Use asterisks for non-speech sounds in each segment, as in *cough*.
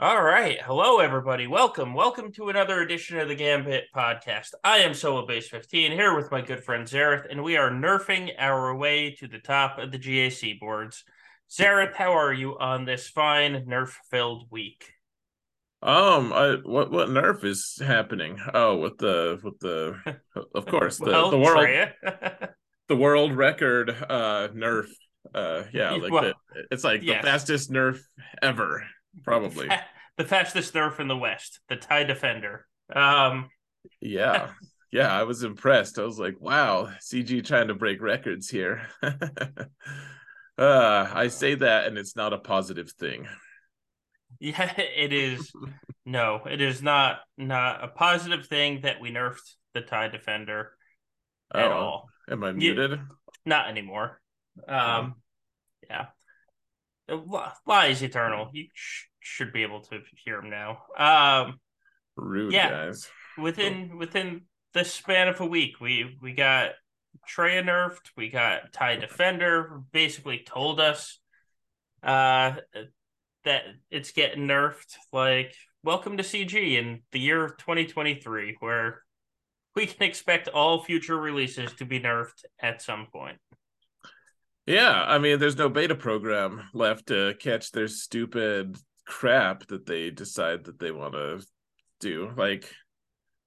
All right. Hello, everybody. Welcome. Welcome to another edition of the Gambit podcast. I am Solo Bass 15 here with my good friend Xaereth, and we are nerfing our way to the top of the GAC boards. Xaereth, how are you on this fine nerf filled week? Um, I, what what nerf is happening? Oh, with the with the *laughs* of course the well, the world the world record uh nerf. Uh, yeah, *laughs* like Well, the, it's like yes. the fastest nerf ever, probably. the fastest nerf in the West, the TIE Defender. Um, Yeah, yeah, I was impressed. I was like, wow, CG trying to break records here. *laughs* uh, I say that, and it's not a positive thing. *laughs* yeah, it is. no, it is not not a positive thing that we nerfed the TIE Defender at Oh, all. Am I You- muted? Not anymore. Um, yeah. Uh, Li- Lies eternal. You sh- should be able to hear him now. Um, Rude yeah. guys. within within the span of a week, we we got Traya nerfed. We got TIE Defender. Basically, told us uh that it's getting nerfed. Like, welcome to CG in the year of 2023, where we can expect all future releases to be nerfed at some point. Yeah, I mean, there's no beta program left to catch their stupid crap that they decide that they want to do. Like,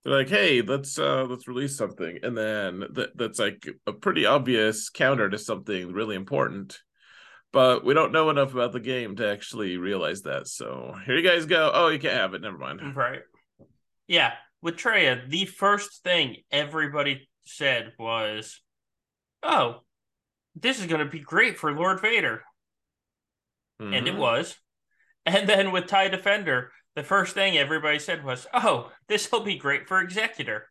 they're like, "Hey, let's uh let's release something," and then that that's like a pretty obvious counter to something really important. But we don't know enough about the game to actually realize that. So here you guys go. Oh, you can't have it. Never mind. Right. Yeah. With Traya, the first thing everybody said was, oh, this is going to be great for Lord Vader. And it Mhm. was. And then with TIE Defender, the first thing everybody said was, oh, this will be great for Executor.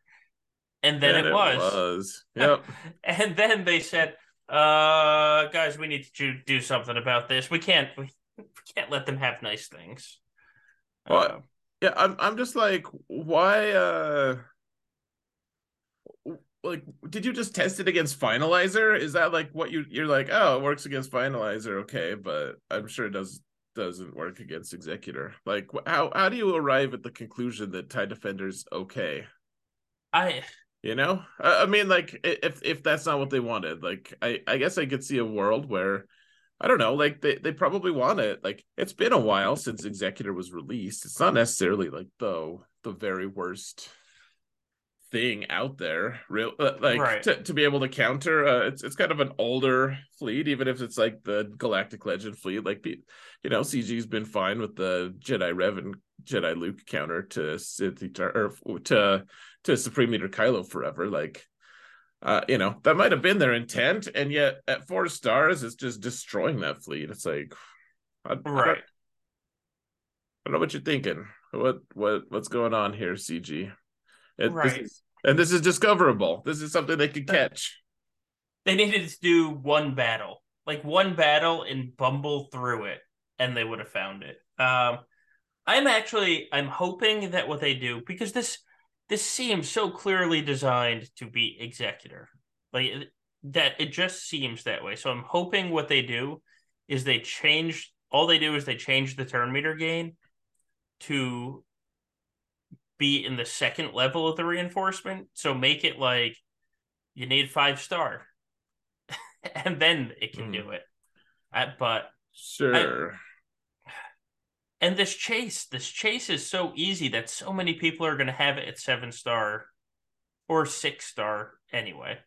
And then And it, was. was. *laughs* Yep. And then they said, uh, guys, we need to do, do something about this. We can't, we, can't let them have nice things. What? Uh, yeah i'm i'm just like why uh like did you just test it against finalizer is that like what you you're like oh it works against finalizer okay but i'm sure it does doesn't work against executor like how how do you arrive at the conclusion that tie defender's okay I, you know i, I mean like if if that's not what they wanted like i i guess i could see a world where I don't know, like they, they probably want it. Like it's been a while since Executor was released. It's not necessarily like the the very worst thing out there. Real uh, like Right. to, to be able to counter. Uh, it's it's kind of an older fleet, even if it's like the Galactic Legend fleet. Like you know, CG's been fine with the Jedi Rev and Jedi Luke counter to Sith Eter- or to to Supreme Leader Kylo forever. Like uh, you know, that might have been their intent, and yet at four stars, it's just destroying that fleet. It's like, I, I don't, I don't know what you're thinking. What what what's going on here, CG? It, Right. This is, and this is discoverable. This is something they could catch. They needed to do one battle, like one battle and bumble through it, and they would have found it. Um, I'm actually I'm hoping that what they do because this this seems so clearly designed to be executor, like that it just seems that way. So I'm hoping what they do is they change all they do is they change the turn meter gain to be in the second level of the reinforcement. So make it like you need five star, *laughs* and then it can Hmm. do it. Uh, but Sure. and this chase, this chase is so easy that so many people are going to have it at seven star or six star anyway.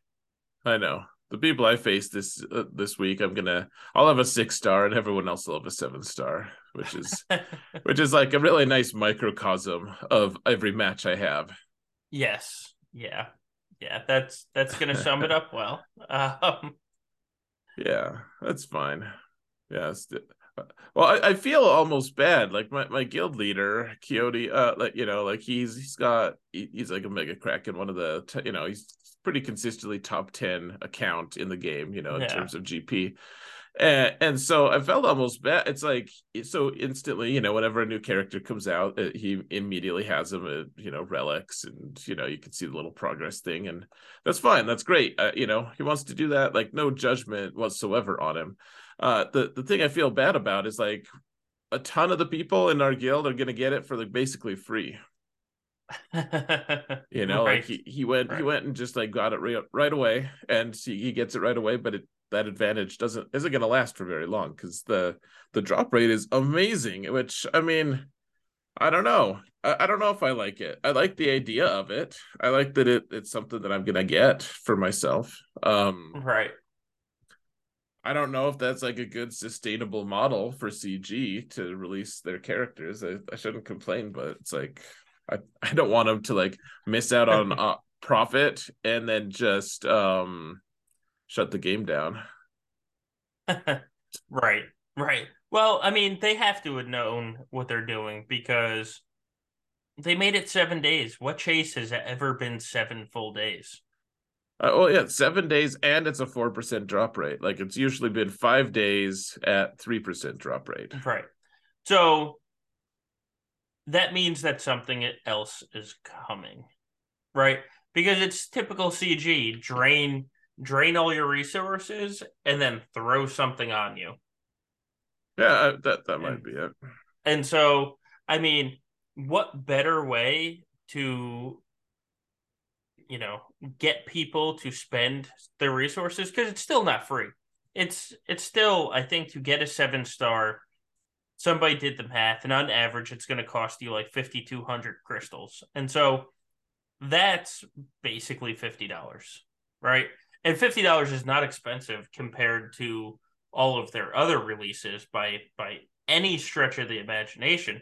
I know. The people I face this uh, this week, I'm gonna. I'll have a six star, and everyone else will have a seven star, which is *laughs* which is like a really nice microcosm of every match I have. yes, yeah, yeah. That's that's going to sum it up well. *laughs* Um, Yeah, that's fine. Yeah. Well, I, I feel almost bad. Like my, my guild leader, Coyote, uh, like you know, like he's he's got he- he's like a mega crack in one of the t- you know he's pretty consistently top ten account in the game. You know, in Yeah. terms of GP. And, and so I felt almost bad. It's like so instantly, you know, whenever a new character comes out, uh, he immediately has them, uh, you know, relics, and you know, you can see the little progress thing, and that's fine. That's great. Uh, you know, he wants to do that. Like no judgment whatsoever on him. Uh, the the thing I feel bad about is like a ton of the people in our guild are gonna get it for like basically free. *laughs* you know, right. like he, he went right. he went and just like got it right, right away, and he, he gets it right away, but it that advantage doesn't isn't going to last for very long because the the drop rate is amazing. Which I mean, I don't know. I, I, don't know if I like it. I like the idea of it. I like that it it's something that I'm going to get for myself. Um, right. I don't know if that's like a good sustainable model for CG to release their characters. I, I shouldn't complain, but it's like I, I don't want them to like miss out on *laughs* uh, profit and then just um shut the game down. *laughs* right, right. Well, I mean, they have to have known what they're doing because they made it seven days. What chase has ever been seven full days? Uh, oh yeah, seven days, and it's a four percent drop rate. Like it's usually been five days at three percent drop rate. Right. So that means that something else is coming, right? Because it's typical CG drain drain all your resources and then throw something on you. Yeah, uh, that that might be it. And so, I mean, what better way to you know, get people to spend their resources because it's still not free. It's it's still I think to get a 7 star somebody did the math and on average it's going to cost you like 5200 crystals. And so that's basically $50, right? and fifty dollars is not expensive compared to all of their other releases by by any stretch of the imagination.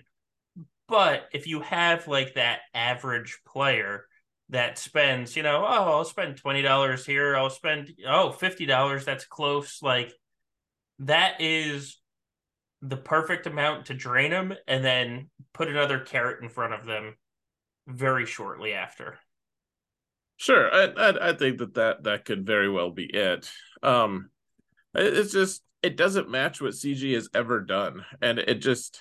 But if you have like that average player that spends, you know, oh, I'll spend twenty dollars here, I'll spend oh fifty dollars, that's close. Like that is the perfect amount to drain them and then put another carrot in front of them very shortly after. Sure, I, I, I think that, that that could very well be it. Um, it's just it doesn't match what CG has ever done, and it just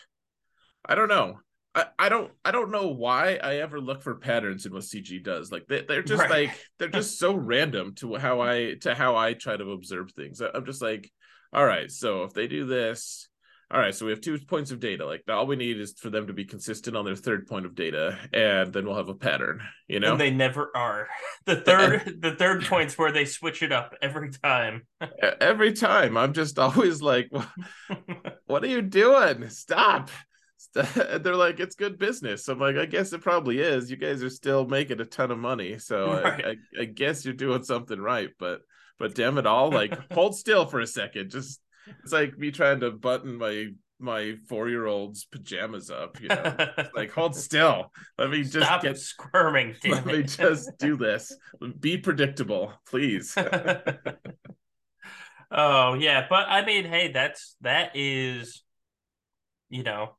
I don't know. I, I don't I don't know why I ever look for patterns in what CG does. Like they, they're just right. like they're just so random to how I to how I try to observe things. I'm just like, all right, so if they do this, all right, so we have two points of data. Like all we need is for them to be consistent on their third point of data, and then we'll have a pattern. You know, and they never are. *laughs* The third, the third point's where they switch it up every time. every time, I'm just always like, *laughs* "What are you doing? Stop!" *laughs* They're like, "It's good business." I'm like, "I guess it probably is. You guys are still making a ton of money, so *laughs* right. I, I, I guess you're doing something right." But, but damn it all, like, *laughs* hold still for a second, just it's like me trying to button my my four year old's pajamas up. You know, like hold still. Let me just Stop get squirming. let me just do this. Be predictable, please. oh yeah, but I mean, hey, that's that is, you know,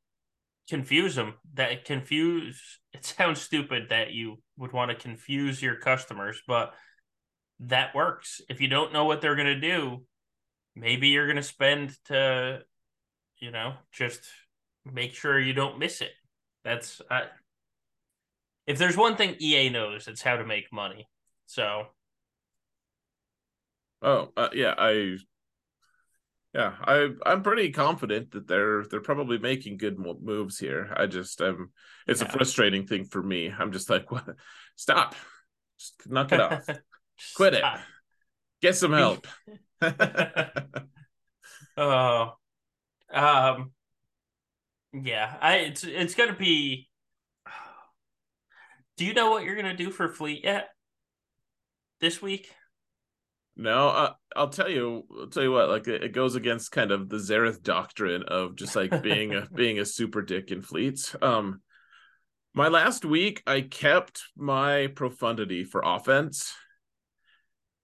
confuse them. That confuse. *laughs* It sounds stupid that you would want to confuse your customers, but that works. If you don't know what they're gonna do, maybe you're going to spend to, you know, just make sure you don't miss it. That's uh, if there's one thing EA knows, it's how to make money. So. Oh uh, yeah, I. Yeah, I I'm pretty confident that they're they're probably making good moves here. I just um, it's yeah. a frustrating thing for me. I'm just like, what? Stop, just knock it off, *laughs* quit it, get some *laughs* help. *laughs* oh, um, yeah. I it's it's gonna be. *sighs* Do you know what you're gonna do for Fleet yet? This week? No, uh, I'll tell you. I'll tell you what. Like it, it goes against kind of the Xaereth doctrine of just like being a *laughs* being a super dick in fleets. Um, my last week, I kept my profundity for offense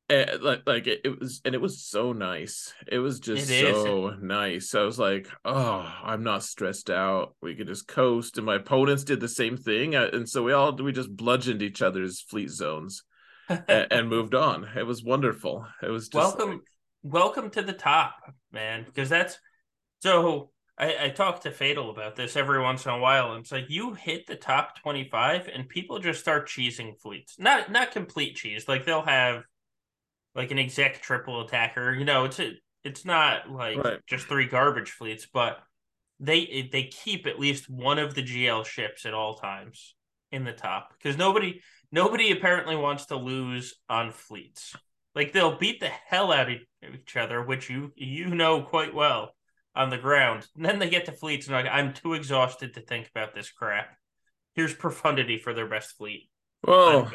and like like it, it, was and it was so nice it was just it so is. nice i was like oh i'm not stressed out we could just coast and my opponents did the same thing uh, and so we all we just bludgeoned each other's fleet zones *laughs* and, and, moved on it was wonderful it was welcome like... welcome to the top man because that's so I, I talk to Fatal about this every once in a while. And it's like you hit the top 25 and people just start cheesing fleets. Not not complete cheese. Like they'll have like an exec triple attacker. You know, it's a, it's not like right. just three garbage fleets, but they they keep at least one of the GL ships at all times in the top because nobody nobody apparently wants to lose on fleets. Like they'll beat the hell out of each other, which you you know quite well on the ground. And then they get to fleets and like I'm too exhausted to think about this crap. Here's profundity for their best fleet. Well,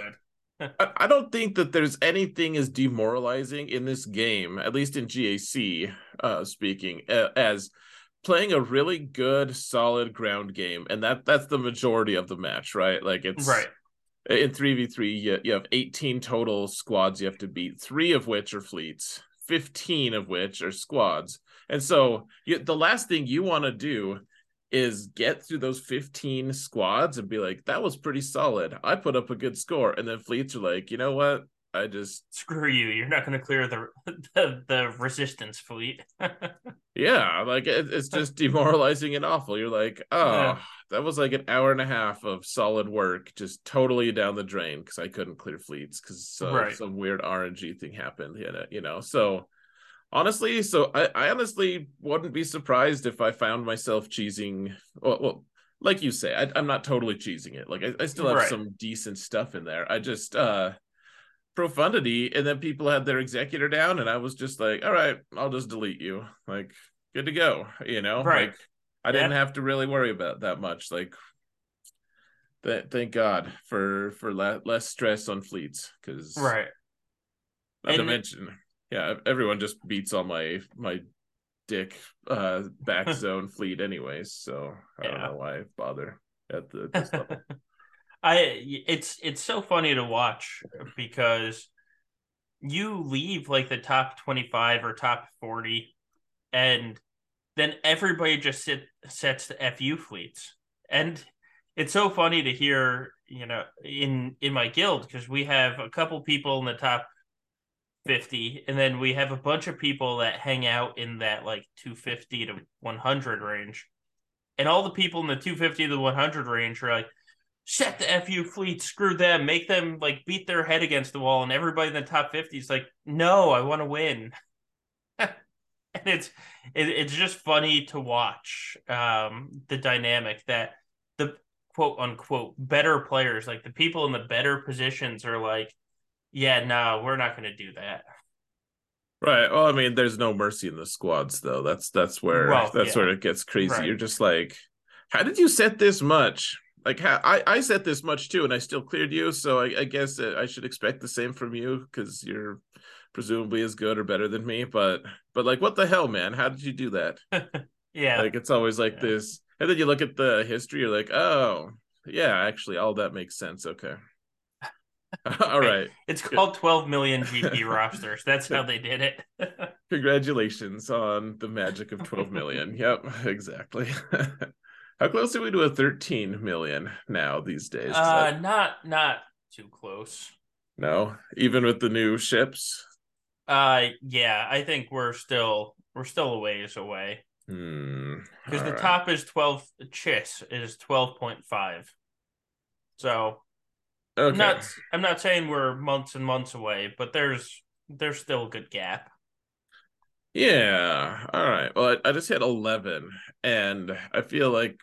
*laughs* I don't think that there's anything as demoralizing in this game, at least in GAC, uh, speaking, as playing a really good, solid ground game, and that that's the majority of the match, right? Like it's right Uh, in 3v3 you, you have 18 total squads you have to beat three of which are fleets 15 of which are squads and so you, the last thing you want to do is get through those 15 squads and be like that was pretty solid i put up a good score and then fleets are like you know what I just *laughs* screw you. You're not going to clear the *laughs* the, the resistance fleet. *laughs* yeah, like it, it's just demoralizing and awful. You're like, oh, yeah. Ah. That was like an hour and a half of solid work, just totally down the drain because I couldn't clear fleets because right. some weird RNG thing happened. You know, you know. So honestly, so I, I honestly wouldn't be surprised if I found myself cheesing. Well, well like you say, I, am not totally cheesing it. Like I, I still have right. some decent stuff in there. I just uh profundity and then people had their executor down and i was just like all right i'll just delete you like good to go you know right. like i yeah. didn't have to really worry about that much like that thank god for for le- less stress on fleets because right not and to mention yeah everyone just beats on my my dick uh back *laughs* zone fleet anyways so i yeah. don't know why I bother at the this level *laughs* I it's it's so funny to watch because you leave like the top 25 or top 40 and then everybody just sit, sets the FU fleets. And it's so funny to hear, you know, in in my guild because we have a couple people in the top 50 and then we have a bunch of people that hang out in that like 250 to 100 range. And all the people in the 250 to 100 range are like set the fu fleet screw them make them like beat their head against the wall and everybody in the top 50 is like no i want to win *laughs* *laughs* it's it, it's just funny to watch um the dynamic that the quote unquote better players like the people in the better positions are like yeah no we're not going to do that Right. Well, I mean, there's no mercy in the squads, though. That's that's where well, that's yeah. where it gets crazy. Right. You're just like, how did you set this much? like I I set this much too, and I still cleared you. So I, I guess I should expect the same from you because you're presumably as good or better than me. But but like, what the hell, man? How did you do that? *laughs* yeah, like it's always like yeah. this, and then you look at the history. You're like, oh yeah, actually, all that makes sense. Okay. *laughs* all right. *laughs* It's called 12 million GP rosters. That's how they did it. Congratulations on the magic of 12 million. Yep, exactly. How close are we to a 13 million now these days? Uh, not not too close. No, even with the new ships. Uh, yeah, I think we're still we're still a ways away. Hmm. Because the right. top is 12. Chiss is 12.5. So, okay. I'm not I'm not saying we're months and months away, but there's there's still a good gap. Yeah. All right. Well, I, I, just had 11, and I feel like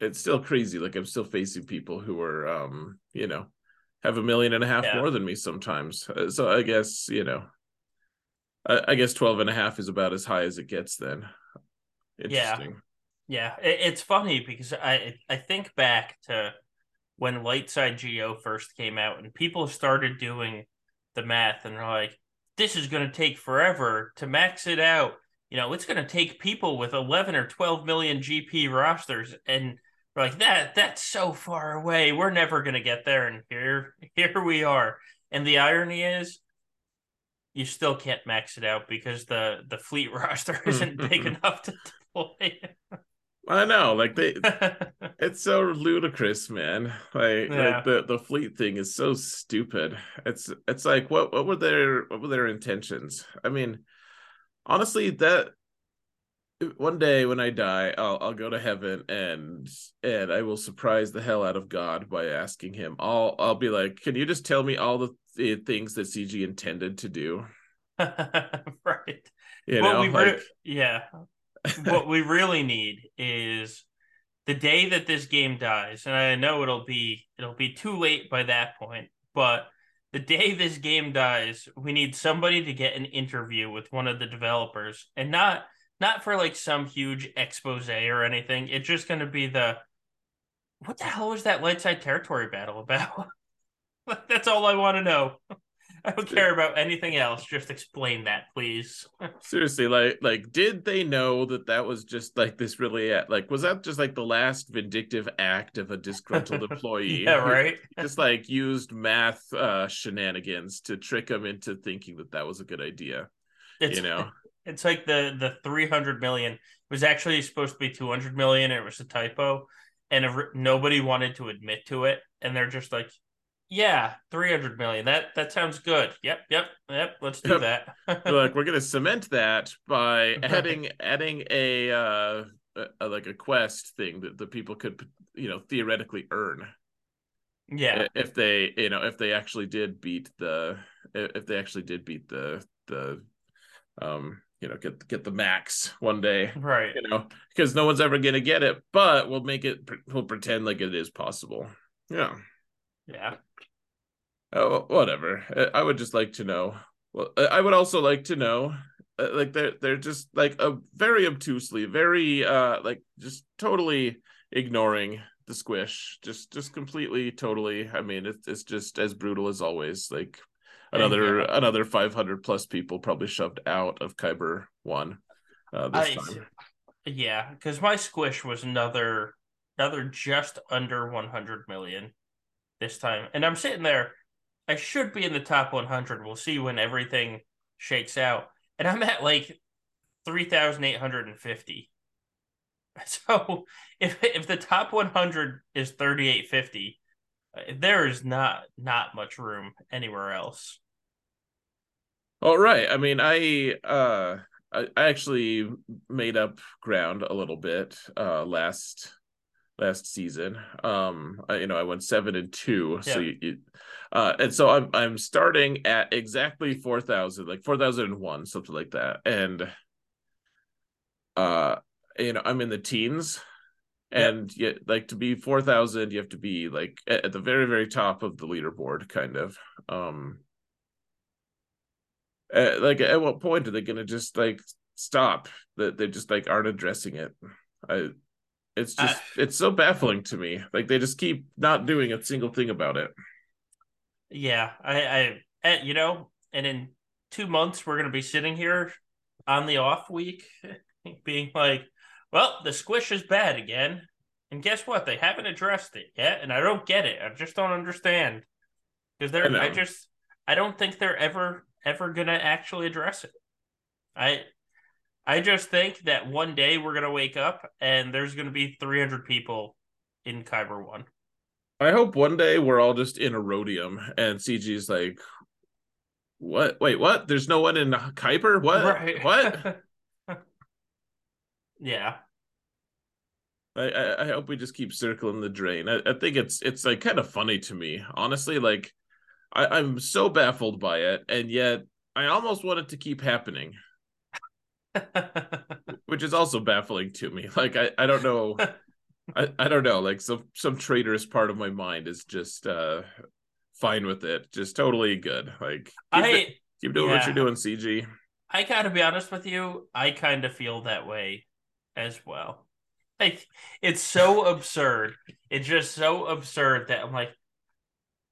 it's still crazy. Like I'm still facing people who are, um, you know, have a million and a half yeah. more than me sometimes. Uh, so I guess, you know, I, I, guess 12 and a half is about as high as it gets then. Interesting. Yeah. Yeah. It, it's funny because I, I think back to when Lightside Geo first came out and people started doing the math and they're like, this is going to take forever to max it out. You know, it's going to take people with 11 or 12 million GP rosters. And we're like, that, that's so far away. We're never going to get there. And here, *laughs* here we are. And the irony is, you still can't max it out because the, the fleet *laughs* roster mm-hmm. isn't big mm-hmm. enough to deploy. I know, like they, *laughs* it's so ludicrous, man. Like, yeah. like, the the fleet thing is so stupid. It's it's like what what were their what were their intentions? I mean, honestly, that one day when I die, I'll I'll go to heaven and and I will surprise the hell out of God by asking him. I'll I'll be like, can you just tell me all the, the things that CG intended to do? *laughs* right. You well, know, we like, yeah. what we really need is the day that this game dies, and I know it'll be it'll be too late by that point, but the day this game dies, we need somebody to get an interview with one of the developers and not not for like some huge expose or anything. It's just going to be the what the hell was that light side territory battle about? *laughs* That's all I want to know. *laughs* I don't care about anything else. Just explain that, please. *laughs* Seriously, like, like, did they know that that was just like this? Really, like, was that just like the last vindictive act of a disgruntled employee? yeah, right. just like used math uh, shenanigans to trick them into thinking that that was a good idea. It's, you know, it's like the the three hundred million was actually supposed to be two hundred million. It was a typo, and nobody wanted to admit to it, and they're just like, yeah, three hundred million. That that sounds good. Yep, yep, yep. Let's do yep. that. Look, we're gonna cement that by *laughs* adding adding a uh a, like a quest thing that the people could you know theoretically earn. Yeah, if they you know if they actually did beat the if they actually did beat the the um you know get get the max one day right you know because no one's ever gonna get it but we'll make it we'll pretend like it is possible yeah yeah Oh, whatever. I would just like to know. Well, I would also like to know, uh, like they're they're just like a very obtusely, very uh, like just totally ignoring the squish, just just completely, totally. I mean, it's it's just as brutal as always. Like another yeah. another five hundred plus people probably shoved out of Kyber one uh, this I, time. Yeah, because my squish was another another just under one hundred million this time, and I'm sitting there I should be in the top 100. We'll see when everything shakes out. And I'm at like 3,850. *laughs* So if if the top 100 is 3850, uh, there is not not much room anywhere else. All right. I mean, I uh I, I actually made up ground a little bit uh last last season. Um, I, you know, I went seven and two. Yeah. So you, you, uh, and so I'm I'm starting at exactly four thousand, like four thousand and one, something like that. And uh, you know, I'm in the teens, and yet like to be four thousand, you have to be like at, at the very very top of the leaderboard, kind of. Um, uh, like at what point are they gonna just like stop that they just like aren't addressing it? I it's just uh, it's so baffling to me. Like they just keep not doing a single thing about it. Yeah, I, I, eh, you know, and in two months we're gonna be sitting here on the off week, *laughs* being like, "Well, the squish is bad again," and guess what? They haven't addressed it yet, and I don't get it. I just don't understand because they're. I, I just, I don't think they're ever, ever gonna actually address it. I I just think that one day we're gonna wake up and there's gonna be 300 people in Kyber One. I hope one day we're all just in Aurodium and CG's like, "What? Wait, what? There's no one in Kyber? What? Right. What?" *laughs* yeah. I, I, I hope we just keep circling the drain. I, I think it's it's like kind of funny to me, honestly. Like, I, I'm so baffled by it, and yet I almost want it to keep happening. *laughs* which is also baffling to me. Like I, I don't know, I, I don't know. Like some some traitorous part of my mind is just uh fine with it, just totally good. Like keep, I it, keep doing yeah. what you're doing, CG. I gotta be honest with you, I kind of feel that way as well. Like it's so absurd. It's just so absurd that I'm like,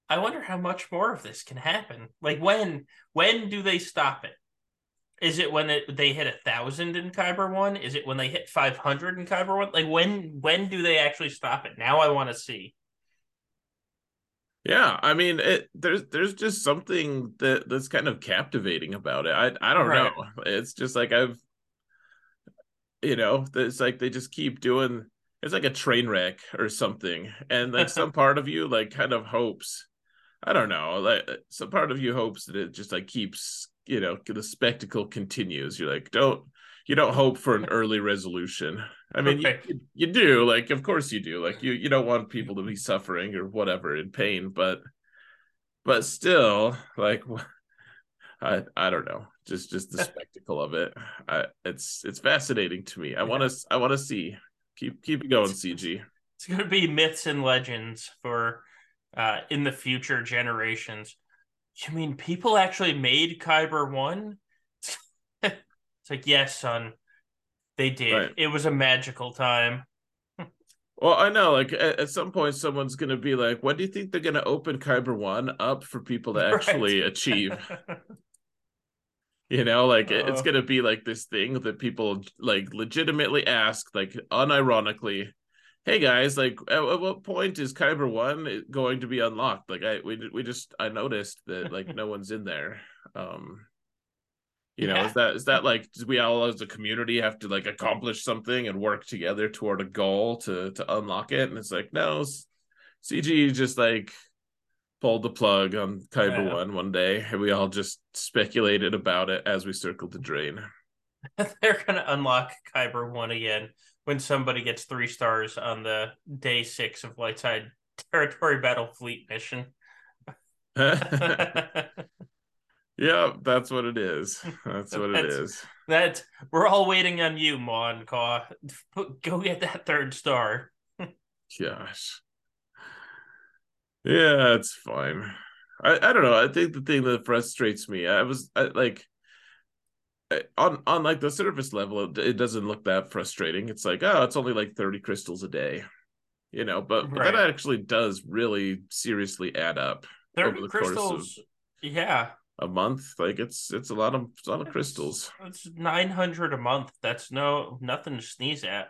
I wonder how much more of this can happen. Like when when do they stop it? Is it when it, they hit a thousand in Kyber one? Is it when they hit five hundred in Kyber one? Like when when do they actually stop it? Now I want to see. Yeah, I mean, it, there's there's just something that that's kind of captivating about it. I I don't right. know. It's just like I've, you know, it's like they just keep doing. It's like a train wreck or something, and like some *laughs* part of you like kind of hopes. I don't know. Like uh, some part of you hopes that it just like keeps you know the spectacle continues you're like don't you don't hope for an early resolution i mean okay. you, you do like of course you do like you you don't want people to be suffering or whatever in pain but but still like *laughs* i i don't know just just the *laughs* spectacle of it. I, it's it's fascinating to me. I want to I want to see. Keep keep it going, CG. It's going to be myths and legends for uh in the future generations. You mean people actually made Kyber one? it's *laughs* like yes, son, they did. Right. It was a magical time. *laughs* Well, I know, like at, at, some point, someone's going to be like, "When do you think they're going to open Kyber One up for people to actually right. achieve?" You know, like uh, it's going to be like this thing that people like legitimately ask, like unironically, "Hey guys, like at, at what point is Kyber One going to be unlocked?" Like I we we just I noticed that like no *laughs* one's in there. Um, you know yeah. is that is that like we all as a community have to like accomplish something and work together toward a goal to to unlock it and it's like no cg just like pulled the plug on kyber yeah. one one day and we all just speculated about it as we circled the drain *laughs* they're gonna unlock kyber one again when somebody gets three stars on the day six of lightside territory battle fleet mission *laughs* Yeah, that's what it is. That's what it is. That we're all waiting on you, Mon Caw. *laughs* Go get that third star. Gosh. Yeah, it's fine. I, I don't know. I think the thing that frustrates me, I was I, like on on like the surface level, it, it, doesn't look that frustrating. It's like, oh, it's only like 30 crystals a day. You know, but, but that actually does really seriously add up 30 crystals. Of, yeah a month. Like it's it's a lot of a lot of crystals. It's nine hundred a month. That's no nothing to sneeze at.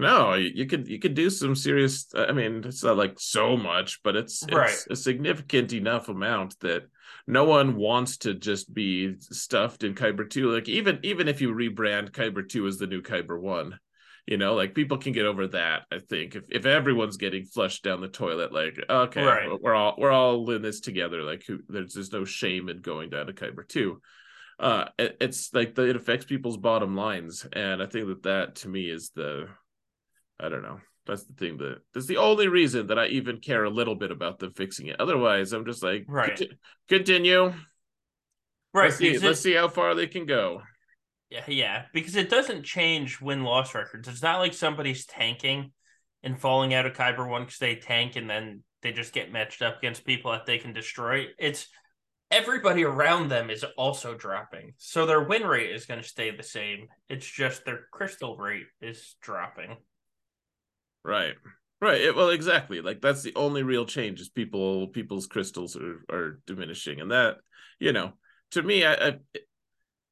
No, you could you could do some serious. I mean, it's not like so much, but it's it's a significant enough amount that no one wants to just be stuffed in Kyber two. Like even even if you rebrand Kyber two as the new Kyber one, you know like people can get over that i think if, if everyone's getting flushed down the toilet like okay right. we're all we're all in this together like who, there's there's no shame in going down to kyber 2 uh it, it's like the, it affects people's bottom lines and i think that that to me is the i don't know that's the thing that that's the only reason that i even care a little bit about them fixing it otherwise i'm just like right continue right let's see, let's see how far they can go yeah, yeah, because it doesn't change win loss records. It's not like somebody's tanking and falling out of Kyber one because they tank and then they just get matched up against people that they can destroy. It's everybody around them is also dropping, so their win rate is going to stay the same. It's just their crystal rate is dropping. Right. Right. It, well, exactly. Like that's the only real change is people people's crystals are are diminishing, and that you know to me, I, I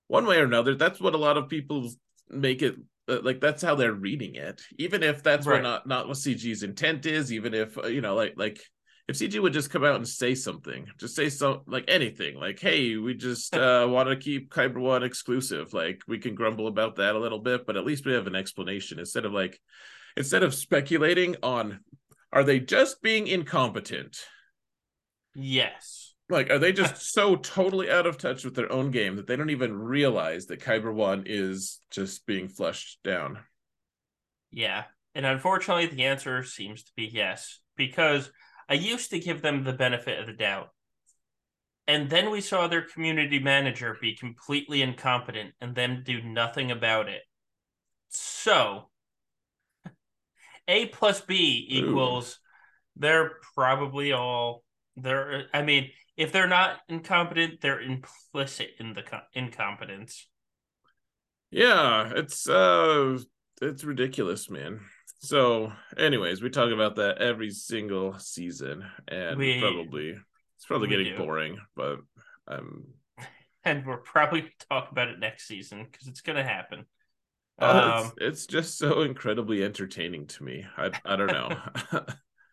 one way or another that's what a lot of people make it uh, like that's how they're reading it even if that's right. not not what cg's intent is even if uh, you know like like if cg would just come out and say something just say so like anything like hey we just uh want to keep kyber one exclusive like we can grumble about that a little bit but at least we have an explanation instead of like instead of speculating on are they just being incompetent yes like, are they just *laughs* so totally out of touch with their own game that they don't even realize that Kyber One is just being flushed down? Yeah. And unfortunately, the answer seems to be yes, because I used to give them the benefit of the doubt. And then we saw their community manager be completely incompetent and then do nothing about it. So, A plus B equals Ooh. they're probably all they're I mean, if they're not incompetent, they're implicit in the co- incompetence. Yeah, it's uh it's ridiculous, man. So, anyways, we talk about that every single season, and we, probably it's probably getting do. boring, but um, *laughs* and we're probably talk about it next season because it's gonna happen. Uh, um, it's, it's just so incredibly entertaining to me. I I don't know. *laughs*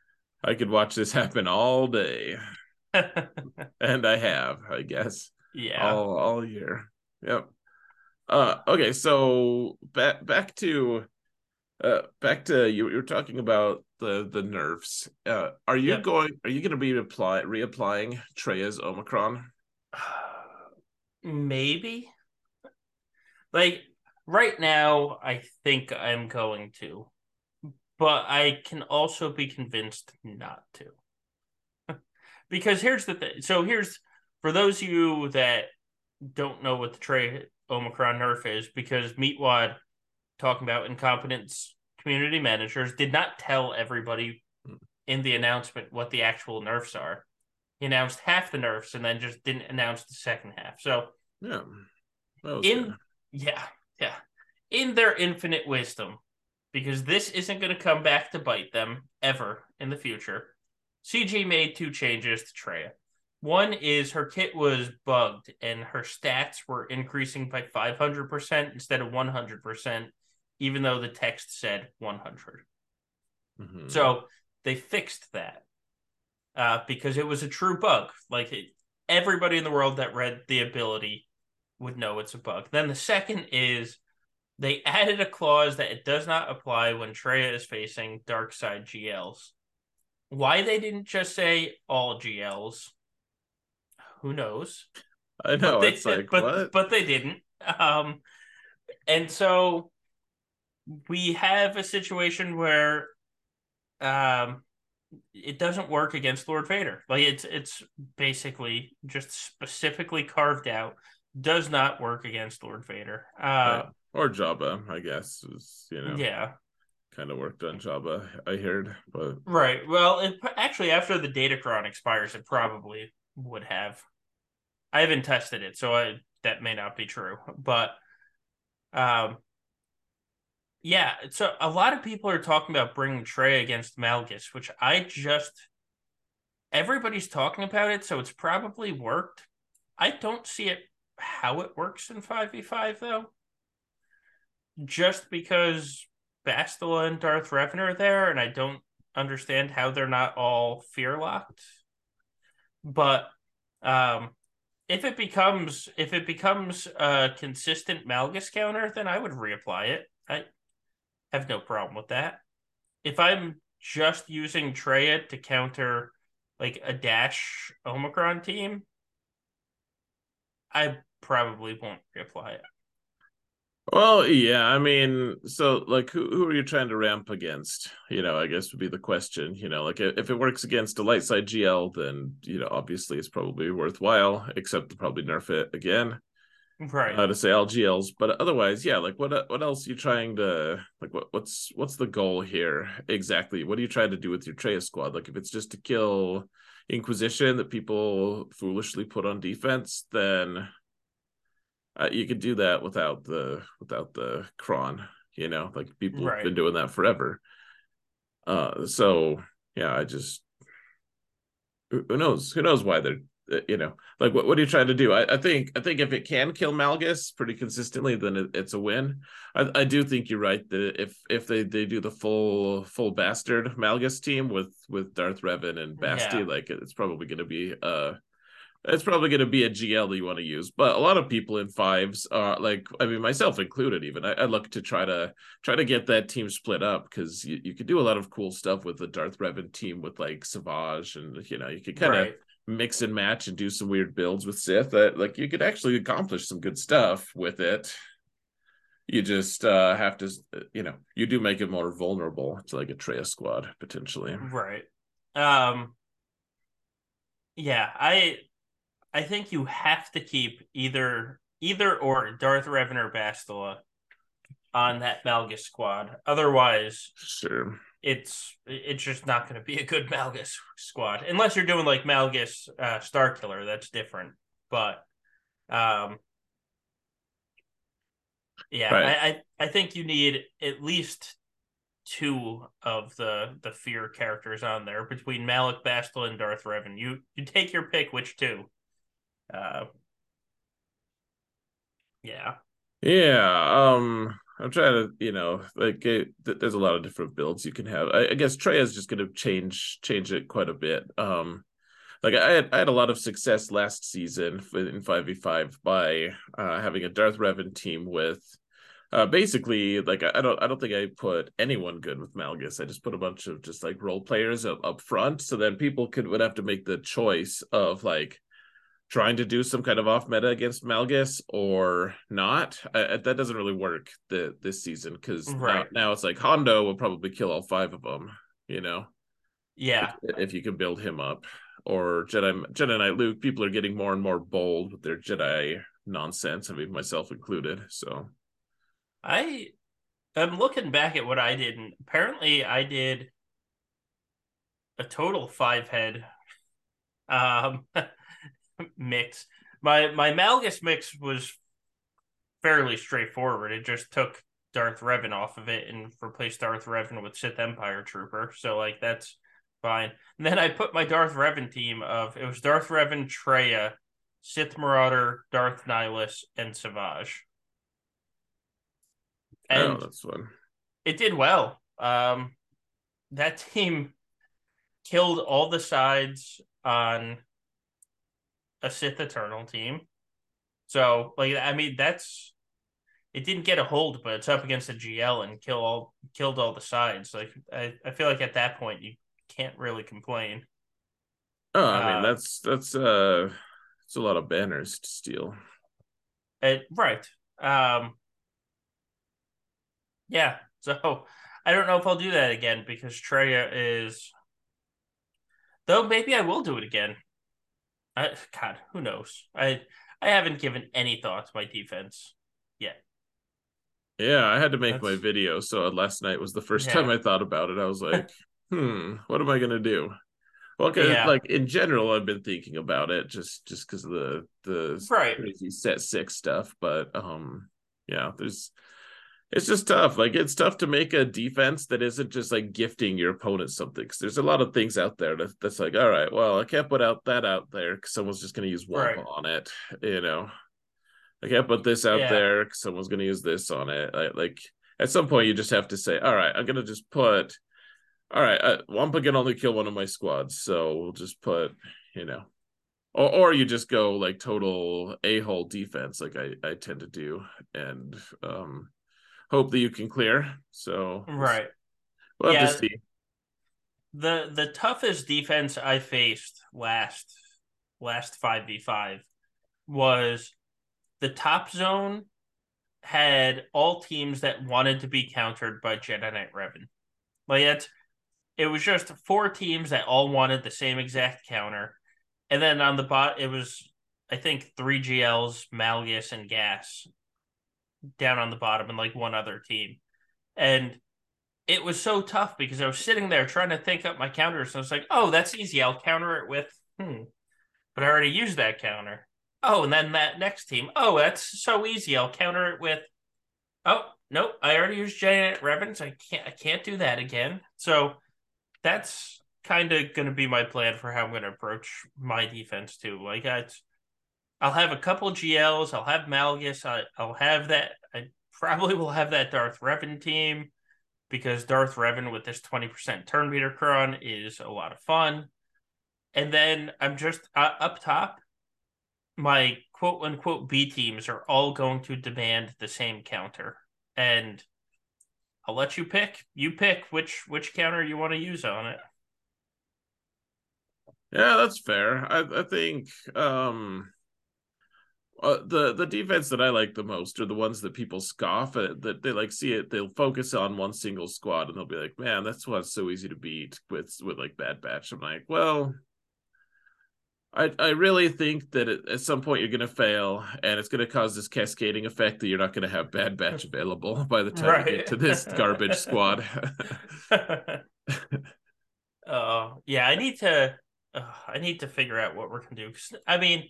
*laughs* I could watch this happen all day. *laughs* and I have, I guess. Yeah. All all year. Yep. Uh okay, so back back to uh back to you you were talking about the the nerfs. Uh are you yep. going are you gonna be apply reapplying Trey's Omicron? *sighs* Maybe. Like right now, I think I'm going to. But I can also be convinced not to *laughs* because here's the thing. So here's for those of you that don't know what the Trey Omicron nerf is because Meatwad talking about incompetence community managers did not tell everybody in the announcement what the actual nerfs are. He announced half the nerfs and then just didn't announce the second half. So yeah, in fair. yeah yeah in their infinite wisdom, because this isn't going to come back to bite them ever in the future. CG made two changes to Traya. One is her kit was bugged and her stats were increasing by 500% instead of 100%, even though the text said 100. Mm-hmm. So they fixed that uh, because it was a true bug. Like it, everybody in the world that read the ability would know it's a bug. Then the second is they added a clause that it does not apply when Traya is facing dark side GLs. Why they didn't just say all GLs, who knows? I know but it's they, like but, what? but they didn't. Um, and so we have a situation where um it doesn't work against Lord Vader. Like it's it's basically just specifically carved out. Does not work against Lord Vader. Uh, right. Or Jabba, I guess. Is, you know. Yeah. Kind of worked on Jabba, I heard, but right. Well, it, actually, after the Datacron expires, it probably would have. I haven't tested it, so I, that may not be true. But, um, yeah. So a lot of people are talking about bringing Trey against Malgus, which I just everybody's talking about it, so it's probably worked. I don't see it how it works in five v five though. Just because Bastila and Darth Revan are there, and I don't understand how they're not all fear locked. But um, if it becomes if it becomes a consistent Malgus counter, then I would reapply it. I have no problem with that. If I'm just using Traya to counter like a dash Omicron team, I probably won't reapply it. Well, yeah, I mean, so like, who who are you trying to ramp against? You know, I guess would be the question. You know, like if it works against a light side GL, then you know, obviously it's probably worthwhile. Except to probably nerf it again, right? Uh, to say LGLs, but otherwise, yeah. Like, what what else are you trying to like? What what's what's the goal here exactly? What are you trying to do with your Traya squad? Like, if it's just to kill Inquisition that people foolishly put on defense, then uh, you could do that without the without the cron you know? Like people right. have been doing that forever. Uh so yeah i just who knows? Who knows why they're you know like what, what are you trying to do I, I think i think if it can kill malgus pretty consistently then it, it's a win I, I do think you're right that if if they they do the full full bastard malgus team with with darth revan and basti yeah. like it's probably going to be uh it's probably going to be a GL that you want to use. But a lot of people in fives are like, I mean, myself included, even I, I look to try to try to get that team split up because you, you could do a lot of cool stuff with the Darth Revan team with like Savage and you know you could kind of right. Mix and match and do some weird builds with Sith that like you could actually accomplish some good stuff with it. You just uh, have to, you know, you do make it more vulnerable to like a Traya squad potentially. Right. Um. Yeah, I I think you have to keep either either or Darth Revan or Bastila on that Malgus squad. Otherwise, sure, it's it's just not going to be a good *laughs* Malgus squad unless you're doing like Malgus uh, Star Killer. That's different, but um, yeah, right. I, I I think you need at least two of the the fear characters on there between Malak Bastila and Darth Revan. You you take your pick which two. Uh, yeah. Yeah. Um, I'm trying to, you know, like it, there's a lot of different builds you can have. I, I guess Trey is just going to change change it quite a bit. Um, like I had I had a lot of success last season in five v five by uh, having a Darth Revan team with. Uh, basically, like I don't, I don't think I put anyone good with Malgus. I just put a bunch of just like role players up, up front, so then people could would have to make the choice of like, trying to do some kind of off meta against Malgus or not. that doesn't really work the this season because right. now, now, it's like Hondo will probably kill all five of them. You know, yeah, if, if, you can build him up or Jedi Jedi Knight Luke. People are getting more and more bold with their Jedi nonsense. I mean, myself included. So I am looking back at what I did, and apparently I did a total five head *laughs* um *laughs* mix. My my Malgus mix was fairly straightforward. It just took Darth Revan off of it and replaced Darth Revan with Sith Empire Trooper. So like that's fine. And then I put my Darth Revan team of it was Darth Revan, Traya, Sith Marauder, Darth Nihilus, and Savage. And oh, that's fun. It did well. Um, that *laughs* team killed all the sides on a Sith Eternal team. So, like, I mean, that's it didn't get a hold, but it's up against the GL and kill all killed all the sides. Like, I, I feel like at that point you can't really complain. Oh, I mean, uh, that's that's uh, it's a lot of banners to steal. It, right. Um. Yeah. So I don't know if I'll do that again because Traya is. Though maybe I will do it again. I, God, who knows? I I haven't given any thought to my defense yet. Yeah, I had to make That's... my video, so last night was the first yeah. time I thought about it. I was like, *laughs* hmm, what am I gonna do? Well, cause, yeah. like in general, I've been thinking about it just just because of the the right. crazy set six stuff. But um, yeah, there's it's just tough. Like it's tough to make a defense that isn't just like gifting your opponent something. Because there's a lot of things out there that, that's like, all right, well, I can't put out that out there because someone's just going to use one right. on it. You know, I can't put this out yeah. there because someone's going to use this on it. I, like at some point, you just have to say, all right, I'm going to just put. All right, uh, Wampa can only kill one of my squads, so we'll just put, you know, or or you just go like total a hole defense, like I I tend to do, and um hope that you can clear. So right, we'll yeah, have to see. The the toughest defense I faced last last five v five was the top zone had all teams that wanted to be countered by Jedi Knight Revan. Like it's it was just four teams that all wanted the same exact counter. And then on the bot it was I think three GLs, Malgus, and Gas down on the bottom and like one other team. And it was so tough because I was sitting there trying to think up my counters. And I was like, oh, that's easy. I'll counter it with, hmm. But I already used that counter. Oh, and then that next team. Oh, that's so easy. I'll counter it with, oh, nope. I already used Giant Revans. I can't, I can't do that again. So that's kind of going to be my plan for how I'm going to approach my defense too. Like, that's, I'll have a couple GLs. I'll have Malgus. I, I'll have that. I probably will have that Darth Revan team because Darth Revan with this 20% turn meter cron is a lot of fun. And then I'm just uh, up top. My quote unquote B teams are all going to demand the same counter. And I'll let you pick. You pick which which counter you want to use on it. Yeah, that's fair. I I think um uh, the the defense that I like the most are the ones that people scoff at that they like see it they'll focus on one single squad and they'll be like man that's why it's so easy to beat with with like bad batch I'm like well I I really think that it, at some point you're going to fail and it's going to cause this cascading effect that you're not going to have bad batch *laughs* available by the time right. you get to this garbage squad Oh *laughs* uh, yeah I need to uh, I need to figure out what we're going to do I mean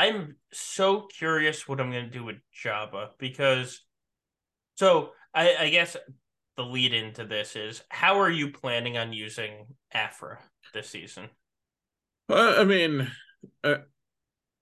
I'm so curious what I'm going to do with Jabba because, so I, I guess the lead into this is how are you planning on using Aphra this season? Well, I mean, uh,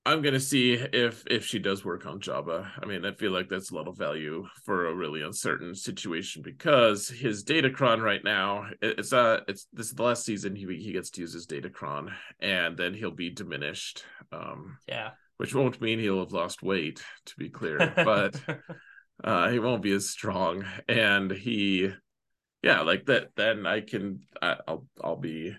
I'm gonna see if if she does work on Jabba. I mean, I feel like that's a lot of value for a really uncertain situation because his datacron right now it's uh it's this is the last season he he gets to use his datacron and then he'll be diminished. Um, yeah, which won't mean he'll have lost weight, to be *laughs* clear, but uh, he won't be as strong. And he, yeah, like that. Then I can, I, I'll I'll be,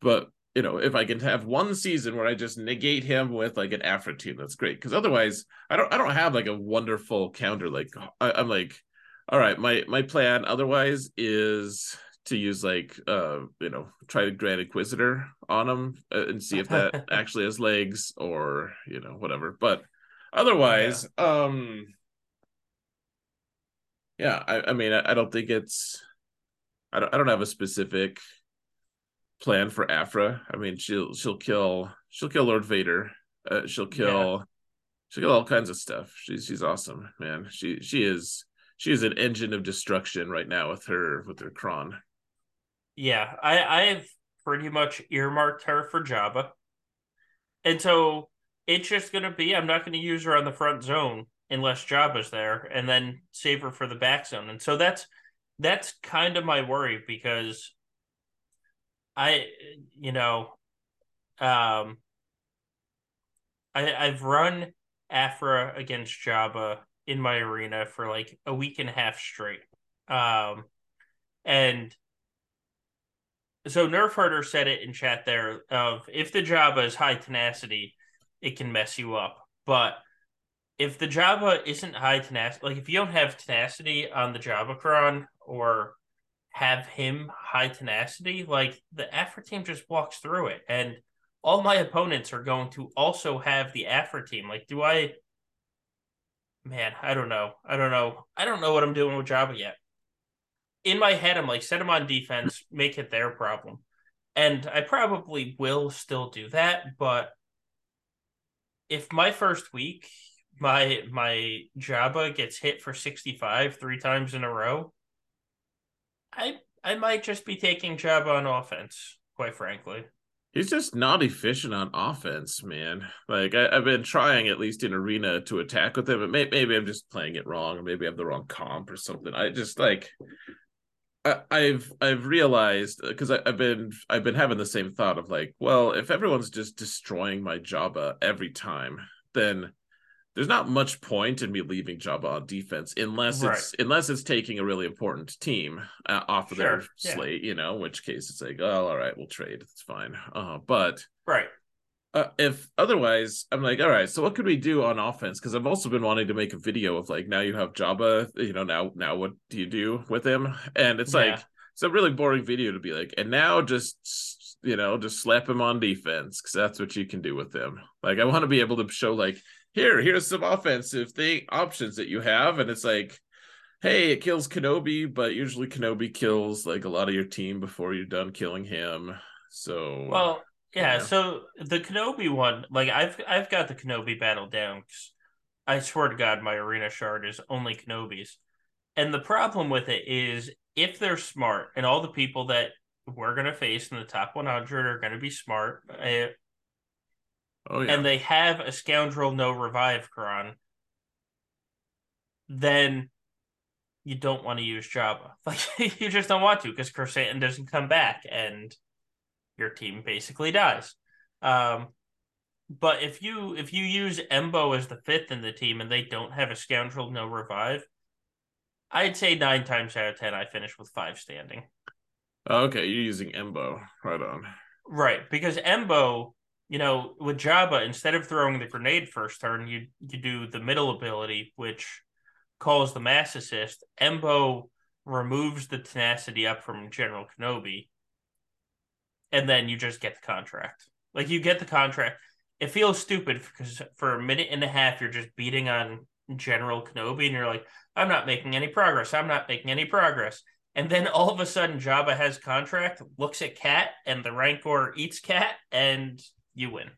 but you know, if I can have one season where I just negate him with like an Aphra team, that's great. Because otherwise, I don't I don't have like a wonderful counter. Like I, I'm like, all right, my my plan otherwise is to use like uh you know try to Grand Inquisitor on him uh, and see if that *laughs* actually has legs or you know whatever. But otherwise, yeah. um, yeah, I, I mean, I, I don't think it's, I don't, I don't have a specific plan for Aphra I mean, she'll she'll kill she'll kill Lord Vader. Uh, she'll kill yeah. she'll kill all kinds of stuff. She's she's awesome, man. She she is she is an engine of destruction right now with her with her Kron. Yeah, I I've pretty much earmarked her for Jabba, and so it's just gonna be I'm not gonna use her on the front zone unless Jabba's there, and then save her for the back zone. And so that's that's kind of my worry because I you know um I I've run Aphra against Jabba in my arena for like a week and a half straight. Um and so Nerf Herder said it in chat there of if the Jabba is high tenacity, it can mess you up. But if the Jabba isn't high tenacity, like if you don't have tenacity on the Jabbacron or have him high tenacity, like the Aphra team just walks through it. And all my opponents are going to also have the Aphra team. Like, do I man, I don't know. I don't know. I don't know what I'm doing with Jabba yet. In my head, I'm like, set him on defense, make it their problem. And I probably will still do that, but if my first week my my Jabba gets hit for 65 three times in a row, I I might just be taking Jabba on offense, quite frankly. He's just not efficient on offense, man. Like I, have been trying at least in arena to attack with him, but may, maybe I'm just playing it wrong, or maybe I have the wrong comp or something. I just like I've I've realized because I've been I've been having the same thought of like, well, if everyone's just destroying my Jabba every time, then there's not much point in me leaving Jabba on defense unless right. it's unless it's taking a really important team uh, off of sure. their yeah. slate, you know, in which case it's like, oh, all right, we'll trade. It's fine. Uh, but right. Uh, if otherwise, I'm like, all right. So what could we do on offense? Because I've also been wanting to make a video of like, now you have Jabba. You know, now now what do you do with him? And it's yeah. like it's a really boring video to be like, and now just you know just slap him on defense because that's what you can do with him. Like I want to be able to show like here, here's some offensive thing options that you have, and it's like, hey, it kills Kenobi, but usually Kenobi kills like a lot of your team before you're done killing him. So well, yeah. yeah. So the Kenobi one, like I've I've got the Kenobi battle down. I swear to God, my arena shard is only Kenobis, and the problem with it is if they're smart, and all the people that we're gonna face in the top 100 are gonna be smart. Eh, Oh, yeah. and they have a scoundrel no revive Kron, then you don't want to use Jabba. *laughs* Like you just don't want to because Krrsantan doesn't come back and your team basically dies. Um, but if you if you use Embo as the fifth in the team and they don't have a scoundrel no revive, I'd say nine times out of ten I finish with five standing. Okay, you're using Embo. Right on. Right, because Embo you know, with Jabba, instead of throwing the grenade first turn, you you do the middle ability, which calls the mass assist. Embo removes the tenacity up from General Kenobi, and then you just get the contract. Like you get the contract. It feels stupid because for a minute and a half you're just beating on General Kenobi, and you're like, I'm not making any progress. I'm not making any progress. And then all of a sudden, Jabba has contract, looks at Cat, and the Rancor eats Cat, and you win.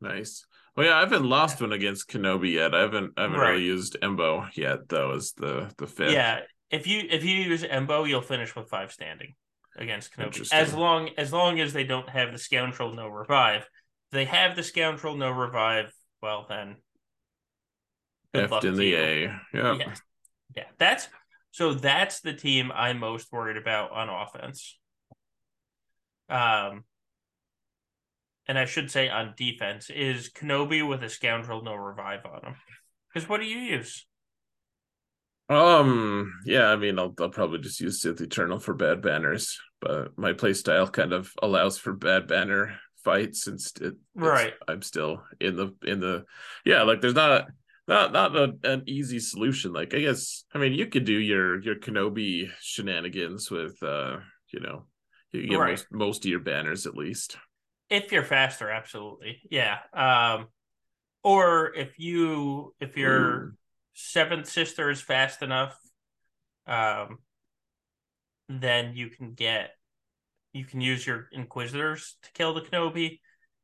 Nice. Well, yeah, I haven't lost one against Kenobi yet. I haven't I haven't right. really used Embo yet, though, as the the fifth. Yeah, if you if you use Embo, you'll finish with five standing against Kenobi. As long as long as they don't have the scoundrel no revive. If they have the scoundrel no revive, well then. good F in the you. A. Yeah. yeah. Yeah. That's so that's the team I'm most worried about on offense. Um and I should say on defense, is Kenobi with a scoundrel no revive on him. Because what do you use? Um, yeah, I mean, I'll, I'll probably just use Sith Eternal for bad banners, but my playstyle kind of allows for bad banner fights since it, right. I'm still in the in the yeah, like there's not not not a, an easy solution. Like I guess I mean you could do your your Kenobi shenanigans with uh you know you get right. most most of your banners at least if you're faster, absolutely. Yeah. Um or if you if your seventh sister is fast enough, um, then you can get you can use your Inquisitors to kill the Kenobi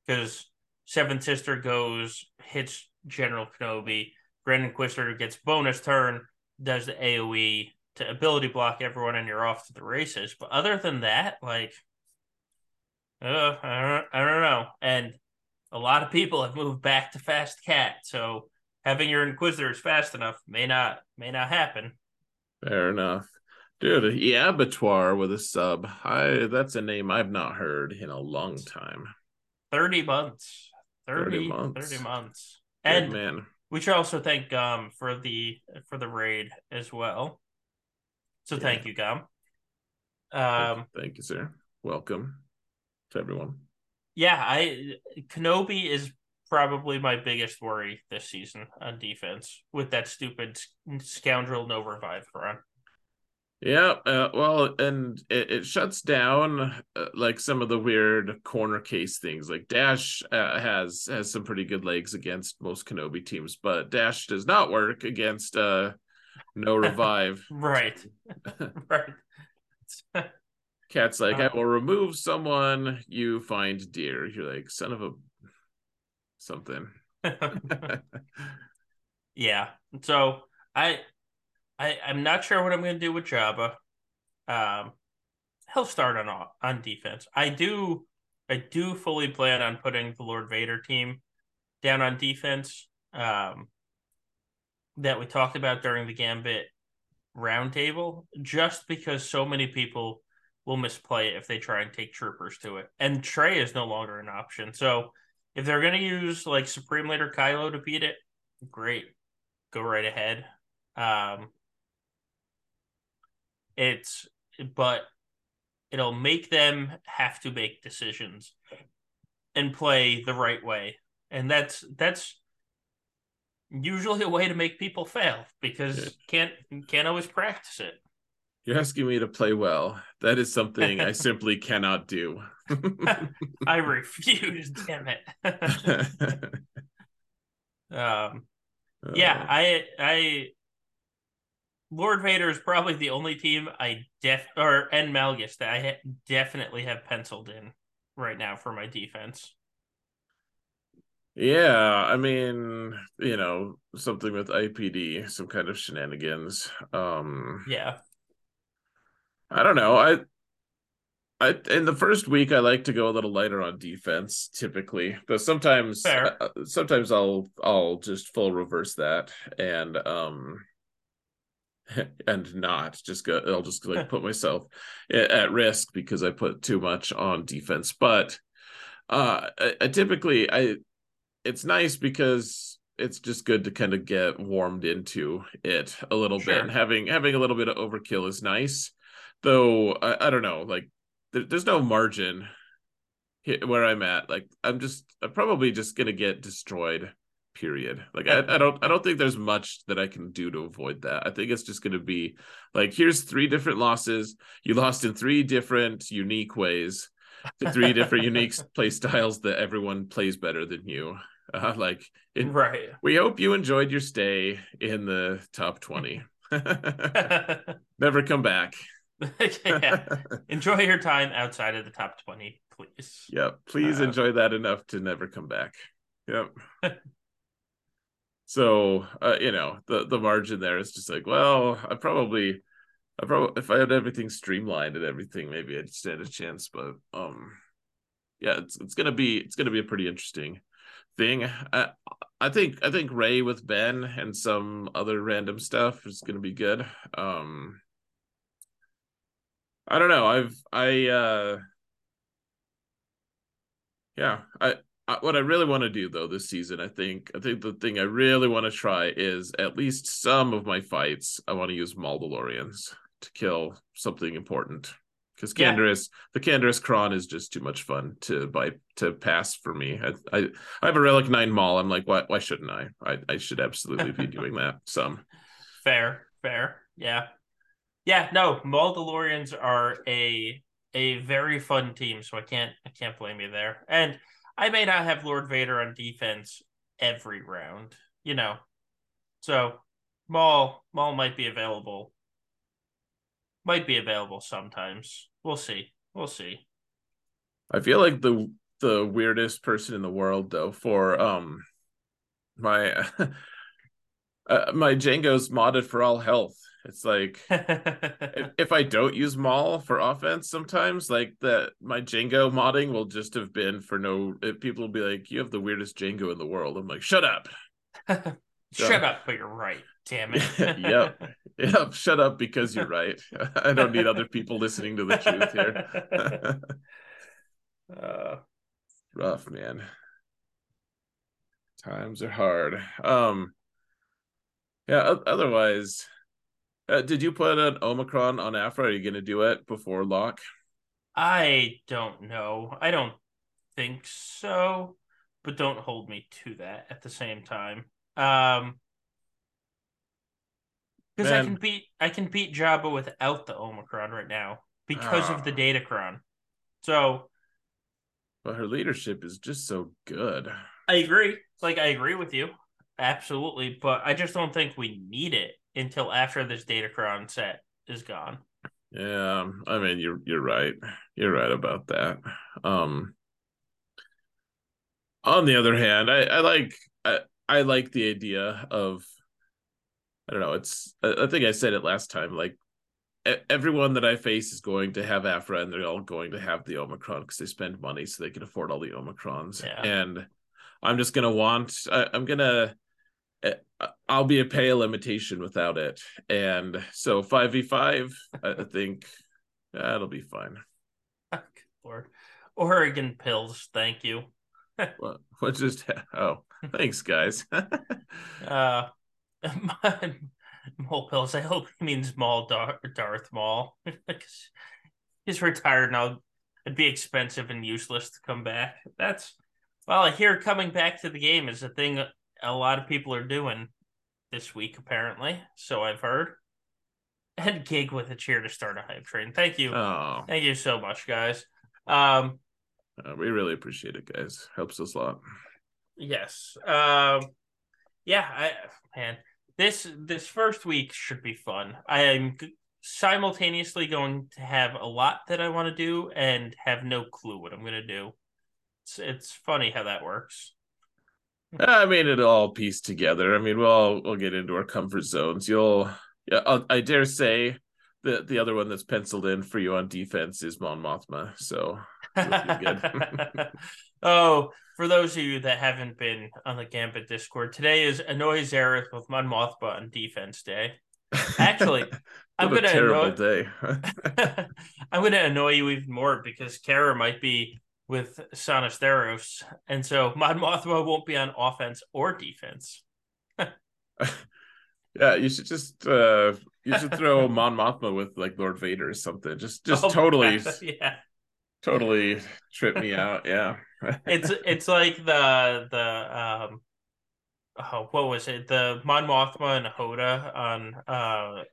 because seventh sister goes hits General Kenobi. Grand Inquisitor gets bonus turn, does the AOE to ability block everyone, and you're off to the races. But other than that, like, uh, I don't, I don't know. And a lot of people have moved back to Fast Cat, so having your Inquisitors fast enough may not may not happen. Fair enough. Dude, yeah, Abattoir with a sub. I that's a name I've not heard in a long time. 30 months. 30, 30 months. 30 months. Good and man. We should also thank Gum for the for the raid as well. So yeah. thank you, Gum. Um thank you, sir. Welcome to everyone. Yeah, I Kenobi is probably my biggest worry this season on defense with that stupid scoundrel no revive run. Yeah, uh, well, and it, it shuts down uh, like some of the weird corner case things. Like Dash uh, has has some pretty good legs against most Kenobi teams, but Dash does not work against uh no revive. *laughs* right, *laughs* *laughs* right. Cat's like, I will remove someone. You find deer. You're like, son of a something. yeah. So I I, I'm not sure what I'm going to do with Jabba. Um, he'll start on on defense. I do I do fully plan on putting the Lord Vader team down on defense. Um, that we talked about during the Gambit roundtable, just because so many people will misplay it if they try and take troopers to it. And Traya is no longer an option. So if they're gonna use like Supreme Leader Kylo to beat it, great. Go right ahead. Um, it's but it'll make them have to make decisions and play the right way. And that's that's usually a way to make people fail because yeah. can't can't always practice it. You're asking me to play well. That is something I simply *laughs* cannot do. *laughs* I refuse, damn it. *laughs* um yeah, uh. I I Lord Vader is probably the only team I def or and Malgus that I ha- definitely have penciled in right now for my defense. Yeah, I mean, you know, something with IPD, some kind of shenanigans. Um Yeah. I don't know. I I in the first week I like to go a little lighter on defense typically, but sometimes uh, sometimes I'll I'll just full reverse that and um *laughs* and not just go i'll just like *laughs* put myself at risk because i put too much on defense. But uh I, I typically i it's nice because it's just good to kind of get warmed into it a little sure. bit and having having a little bit of overkill is nice though i, I don't know like there, there's no margin where i'm at. Like i'm just i'm probably just gonna get destroyed period. Like I, I don't i don't think there's much that i can do to avoid that. I think it's just going to be like here's three different losses. You lost in three different unique ways to three different *laughs* unique play styles that everyone plays better than you. Uh, like it, right. we hope you enjoyed your stay in the top 20 *laughs* *laughs* never come back. Yeah. enjoy your time outside of the top 20 please. Yep. Please uh, enjoy that enough to never come back. Yep so uh, you know, the the margin there is just like, well, I probably, I probably if I had everything streamlined and everything, maybe I'd stand a chance. But um, yeah, it's it's gonna be it's gonna be a pretty interesting thing. I I think I think Rey with Ben and some other random stuff is gonna be good. Um, I don't know. I've I uh yeah, I what I really want to do though this season, I think, I think the thing I really want to try is at least some of my fights. I want to use Mandalorians to kill something important because Canderous, yeah. the Canderous Cron is just too much fun to buy to pass for me. I, I, I have a Relic Nine Maul. I'm like, why why shouldn't I? I, I should absolutely be *laughs* doing that. Some fair, fair, yeah, yeah. No, Mandalorians are a a very fun team, so I can't I can't blame you there. And I may not have Lord Vader on defense every round, you know. So Maul Maul might be available. Might be available sometimes. We'll see. We'll see. I feel like the the weirdest person in the world though for um my *laughs* uh, my Jango's modded for all health. It's like if, *laughs* if, I don't use Maul for offense, sometimes like that my Jango modding will just have been for no. People will be like, "You have the weirdest Jango in the world." I'm like, "Shut up." *laughs* Shut up, but you're right. Damn it. *laughs* yep. Yep. Shut up because you're right. I don't need other people listening to the truth here. uh, rough, man. Times are hard. Um yeah, otherwise uh, did you put an Omicron on Aphra? Are you going to do it before lock? I don't know. I don't think so, but don't hold me to that at the same time. Um, because I can beat I can beat Jabba without the Omicron right now because uh, of the ah. Datacron. So, but her leadership is just so good. I agree. Like I agree with you, absolutely. But I just don't think we need it until after this Datacron set is gone. Yeah, I mean you're you're right. You're right about that. Um on the other hand, I, I like I, I like the idea of I don't know, it's I, I think I said it last time, like everyone that I face is going to have Aphra and they're all going to have the Omicron because they spend money so they can afford all the Omicrons. Yeah. And I'm just gonna want I, I'm gonna I'll be a pale imitation without it. And so 5v5, I think that'll be fine. *laughs* Or Oregon pills, thank you. *laughs* what, what just oh thanks guys. *laughs* uh Maul pills. I hope he means Maul Dar- Darth Maul. He's retired now. It'd be expensive and useless to come back. That's well, I hear coming back to the game is a thing a lot of people are doing this week, apparently. So I've heard. *laughs* And gig with a cheer to start a hype train. Thank you. Oh. Thank you so much, guys. Um, uh, we really appreciate it, guys. Helps us a lot. Yes. Um, yeah, I man, this this first week should be fun. I am simultaneously going to have a lot that I want to do and have no clue what I'm going to do. It's it's funny how that works. I mean, it'll all piece together. I mean, we'll all, we'll get into our comfort zones. You'll, yeah, I'll, i dare say the the other one that's penciled in for you on defense is Mon Mothma. So good. *laughs* oh, for those of you that haven't been on the Gambit Discord, today is Annoy Xaereth with Mon Mothma on defense day. Actually, *laughs* I'm gonna annoy. Day. *laughs* I'm gonna annoy you even more because Kara might be with Sana Starros, and so *laughs* Mon Mothma won't be on offense or defense. *laughs* yeah, you should just uh you should throw *laughs* Mon Mothma with like Lord Vader or something. Just just oh, totally yeah. Totally trip me out. Yeah. it's it's like the the um oh, what was it? The Mon Mothma and Hoda on uh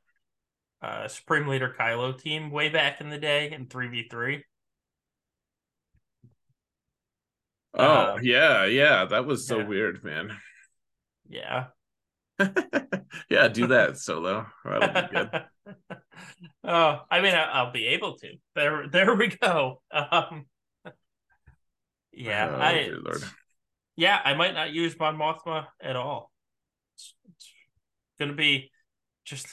uh Supreme Leader Kylo team way back in the day in 3v3. Oh, um, yeah, yeah. That was so yeah. weird, man. *laughs* Yeah. yeah, do that solo. That'll be good. *laughs* oh, I mean, I'll be able to. There, there we go. *laughs* Um, yeah, oh, I. Lord. Yeah, I might not use Mon Mothma at all. It's, it's gonna be just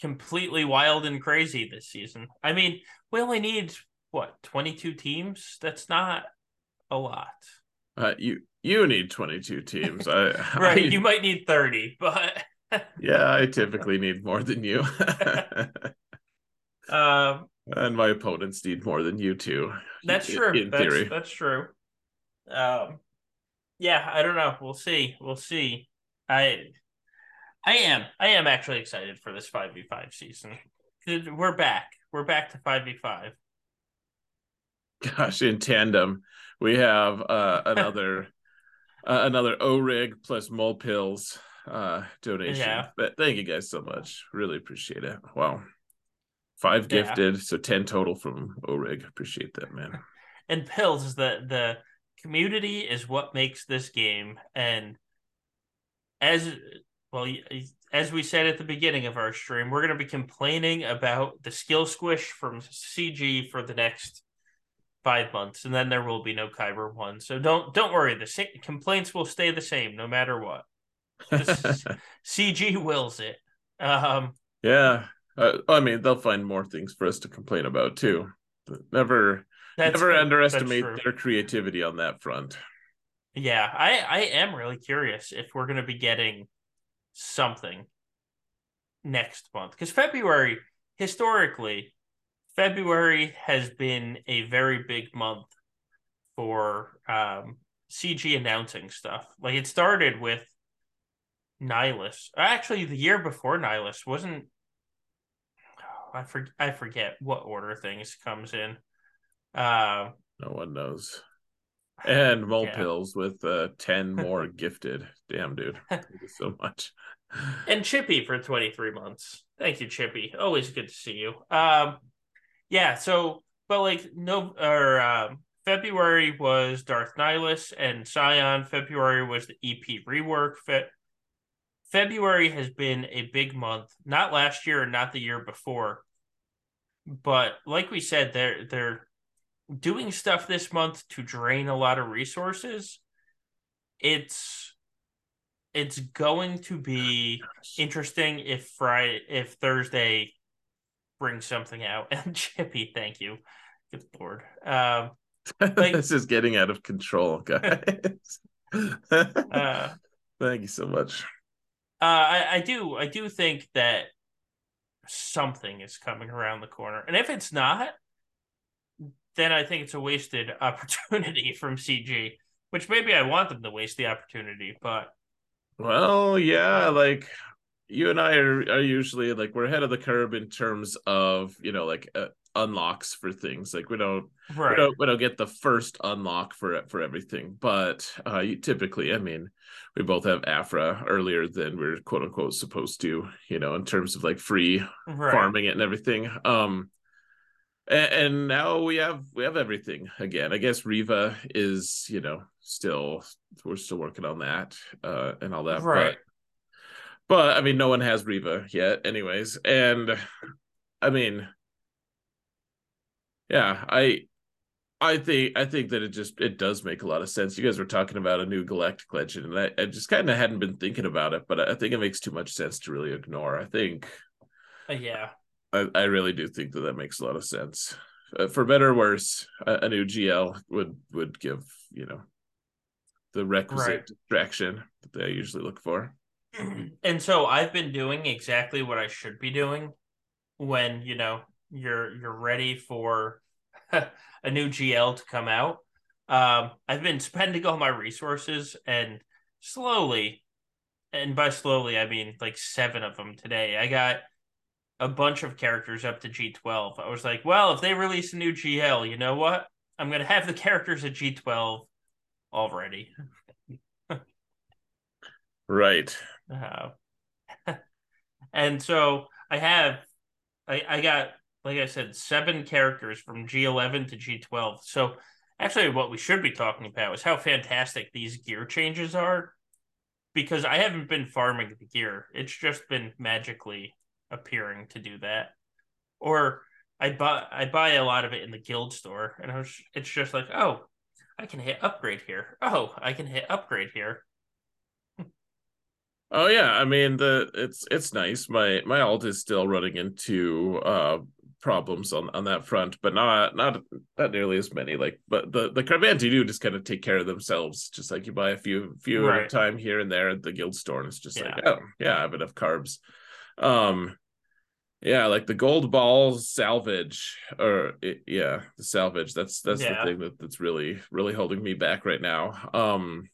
completely wild and crazy this season. I mean, we only need what twenty two teams. That's not a lot. Uh, you you need 22 teams. I, *laughs* right, I, you might need 30, but *laughs* yeah, I typically need more than you. *laughs* um, and my opponents need more than you too. That's in, true. In that's, theory, that's true. Um, yeah, I don't know. We'll see. We'll see. I, I am. I am actually excited for this five v five season. We're back. We're back to five v five. Gosh, in tandem we have uh, another *laughs* uh, another O rig plus mole pills uh, donation. Yeah. But thank you guys so much. Really appreciate it. Wow. Five gifted, yeah. so ten total from O rig. Appreciate that, man. *laughs* And pills is the the community is what makes this game and as well as we said at the beginning of our stream we're going to be complaining about the skill squish from cg for the next five months and then there will be no kyber one. So don't don't worry the same, complaints will stay the same no matter what. *laughs* Cg wills it. Um yeah uh, i mean they'll find more things for us to complain about too. Never that's never underestimate their creativity on that front. Yeah, I I am really curious if we're going to be getting something next month because February historically February has been a very big month for um, CG announcing stuff. Like it started with Nihilus. Actually, the year before Nihilus wasn't. I for, I forget what order things comes in. Uh, no one knows *sighs* and mole yeah. pills with uh 10 more *laughs* gifted damn dude *laughs* thank you so much and chippy for 23 months thank you chippy always good to see you um yeah so but like no or um february was darth nihilus and scion february was the ep rework. Fe- february has been a big month not last year and not the year before. But like we said they're they're doing stuff this month to drain a lot of resources, it's it's going to be interesting if Friday if Thursday brings something out. *laughs* And Chippy, thank you. Good lord. Um *laughs* like, this is getting out of control, *laughs* guys. uh, thank you so much. Uh I, I do I do think that something is coming around the corner. And if it's not, then I think it's a wasted opportunity from CG, which maybe I want them to waste the opportunity, but well, yeah, like you and I are, are usually like we're ahead of the curve in terms of you know like uh, unlocks for things. Like we don't right. we don't we don't get the first unlock for for everything, but uh, you, typically, I mean, we both have Aphra earlier than we're quote unquote supposed to, you know, in terms of like free right. farming it and everything. Um, and, and now we have we have everything again. I guess Riva is you know still we're still working on that uh, and all that, right? But, I mean, no one has Riva yet, anyways. And I mean, yeah, I I think I think that it just it does make a lot of sense. You guys were talking about a new galactic legend, and I, I just kind of hadn't been thinking about it, but I think it makes too much sense to really ignore. I think, uh, yeah, I, I really do think that that makes a lot of sense. Uh, for better or worse, a, a, new GL would would give you know the requisite right. distraction that they usually look for. *clears throat* And so I've been doing exactly what I should be doing when you know you're you're ready for *laughs* a new GL to come out. Um, I've been spending all my resources and slowly, and by slowly I mean like seven of them today. I got a bunch of characters up to G12. I was like, well, if they release a new GL, you know what? I'm to have the characters at G12 already. *laughs* right. Uh, and so I have, I, I got, like I said, seven characters from G11 to G12. So actually, what we should be talking about is how fantastic these gear changes are. Because I haven't been farming the gear, it's just been magically appearing to do that. Or I buy I buy a lot of it in the guild store, and was, it's just like, oh, I can hit upgrade here. Oh, I can hit upgrade here. Oh yeah, I mean the it's it's nice. My my alt is still running into uh problems on on that front, but not not not nearly as many. Like, but the the Carbanti do just kind of take care of themselves. Just like you buy a few few right. at a time here and there at the guild store, and it's just yeah. like, oh yeah, I have enough carbs. Um, yeah, like the gold balls salvage, or it, yeah, the salvage. That's that's yeah. the thing that, that's really really holding me back right now. Um,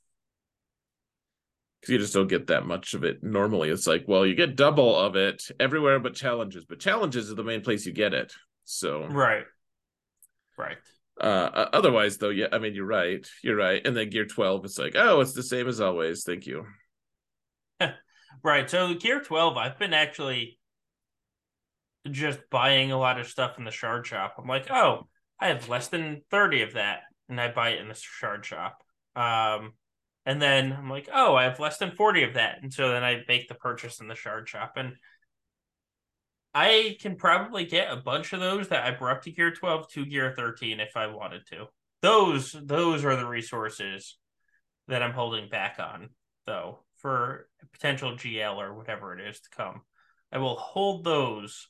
because you just don't get that much of it normally. It's like, well, you get double of it everywhere but challenges, but challenges are the main place you get it. So right, right. Uh, otherwise, though, yeah, I mean, you're right. You're right. And then Gear 12, it's like, oh, it's the same as always. Thank you. *laughs* Right. So Gear 12, I've been actually just buying a lot of stuff in the shard shop. I'm like, oh, I have less than 30 of that. and I buy it in the shard shop. Um, and then I'm like, oh, I have less than 40 of that. And so then I make the purchase in the shard shop. And I can probably get a bunch of those that I brought to gear 12 to gear 13 if I wanted to. Those those are the resources that I'm holding back on, though, for potential GL or whatever it is to come. I will hold those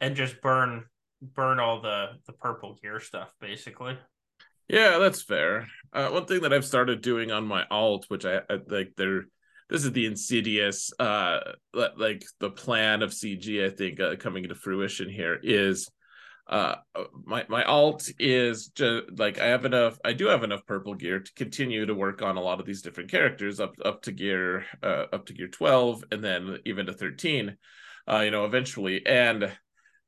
and just burn burn all the the purple gear stuff basically. Yeah, that's fair. Uh, one thing that I've started doing on my alt, which I, I like, there, this is the insidious, uh, like the plan of CG. I think uh, coming into fruition here is, uh, my my alt is just like I have enough. I do have enough purple gear to continue to work on a lot of these different characters up up to gear, uh, up to gear twelve, and then even to thirteen. Uh, you know, eventually, and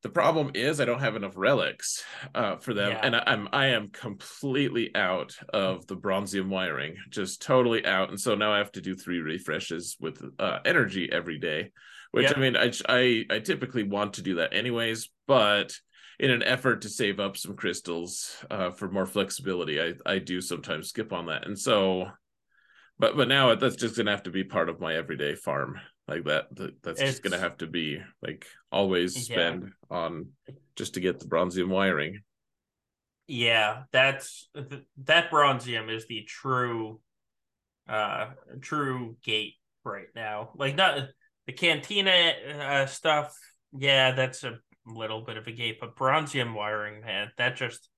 the problem is I don't have enough relics uh, for them, yeah. and I, I'm I am completely out of the bronzium wiring, just totally out. And so now I have to do three refreshes with uh, energy every day, which I mean I, I I typically want to do that anyways, but in an effort to save up some crystals uh, for more flexibility, I I do sometimes skip on that, and so. But but now that's just gonna have to be part of my everyday farm. Like that, that's it's, just gonna have to be like always spend yeah. on just to get the bronzium wiring. Yeah that's that bronzium is the true uh true gate right now. Like not the cantina uh, stuff yeah that's a little bit of a gate but bronzium wiring man that just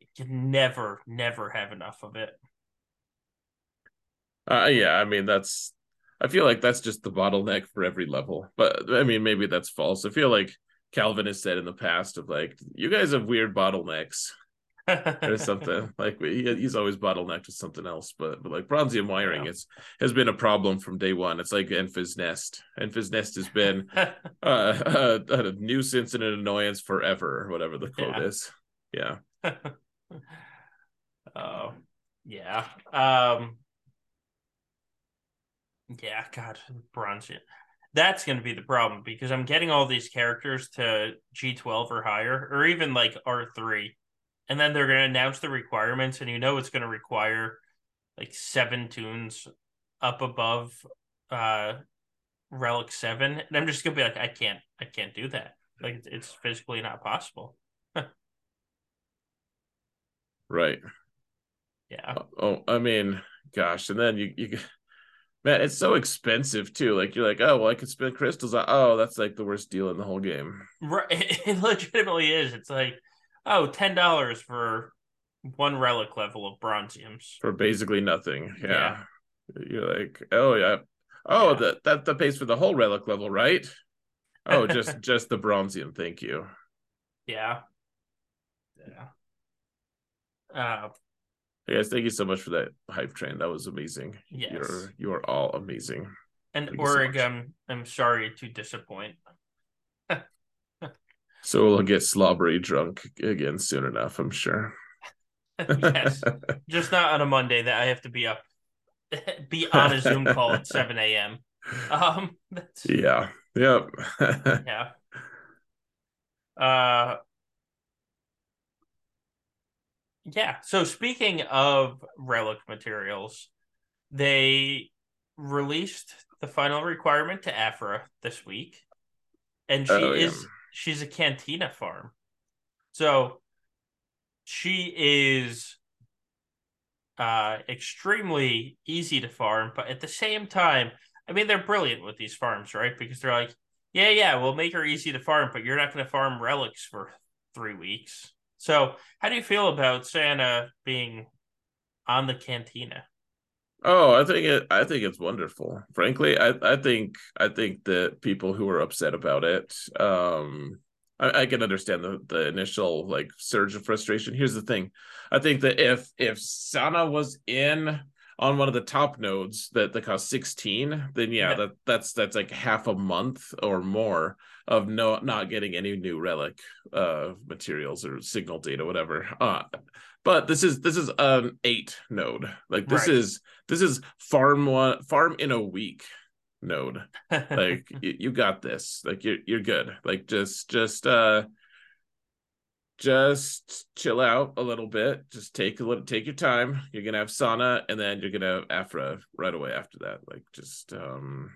you can never never have enough of it uh yeah i mean that's I feel like that's just the bottleneck for every level. But I mean, maybe that's false. I feel like Calvin has said in the past of like, you guys have weird bottlenecks or *laughs* something. like he's always bottlenecked with something else. But, but like bronzium wiring, yeah. it's has been a problem from day one. It's like Enfys Nest. Enfys Nest has been *laughs* uh, a, a, nuisance and an annoyance forever, or whatever the quote yeah. is. Yeah. *laughs* Oh, yeah. Um, yeah, God, bronze. That's going to be the problem because I'm getting all these characters to G12 or higher, or even like R3, and then they're going to announce the requirements, and you know it's going to require like seven tunes up above uh relic seven, and I'm just going to be like, I can't, I can't do that. Like it's physically not possible. right. *laughs* Yeah. Oh, I mean, gosh, and then you you Man, it's so expensive too. Like you're like, oh well, I could spend crystals. Oh, that's like the worst deal in the whole game. Right, *laughs* it legitimately is. It's like, oh, ten dollars for one relic level of bronziums for basically nothing. Yeah, yeah. you're like, oh yeah, oh yeah. that that that pays for the whole relic level, right? Oh, *laughs* just just the bronzium. Thank you. Yeah. Yeah. Uh, Yes, thank you so much for that hype train. That was amazing. Yes. You're you are all amazing. And thank Oregon, so I'm sorry to disappoint. *laughs* so we'll get slobbery drunk again soon enough, I'm sure. *laughs* yes. *laughs* Just not on a Monday that I have to be up be on a Zoom call at 7 a.m. Um that's... Yeah. Yep. yeah. Uh yeah. So speaking of relic materials, they released the final requirement to Aphra this week, and she oh, yeah. is she's a cantina farm. So she is uh extremely easy to farm, but at the same time, I mean they're brilliant with these farms, right? Because they're like, yeah, yeah, we'll make her easy to farm, but you're not going to farm relics for three weeks. So, how do you feel about Sana being on the cantina? Oh, I think it. I think it's wonderful. Frankly, I, I think I think that people who are upset about it, um, I, I can understand the the initial like surge of frustration. Here's the thing, I think that if if Sana was in on one of the top nodes that that cost 16 then yeah, yeah, that that's that's like half a month or more of no not getting any new relic uh materials or signal data whatever uh but this is this is an eight node like this right. is this is farm one farm in a week node *laughs* like you, you got this like you're you're good like just just uh just chill out a little bit. Just take a little, take your time. You're gonna have Sana, and then you're gonna have Aphra right away after that. Like just, um,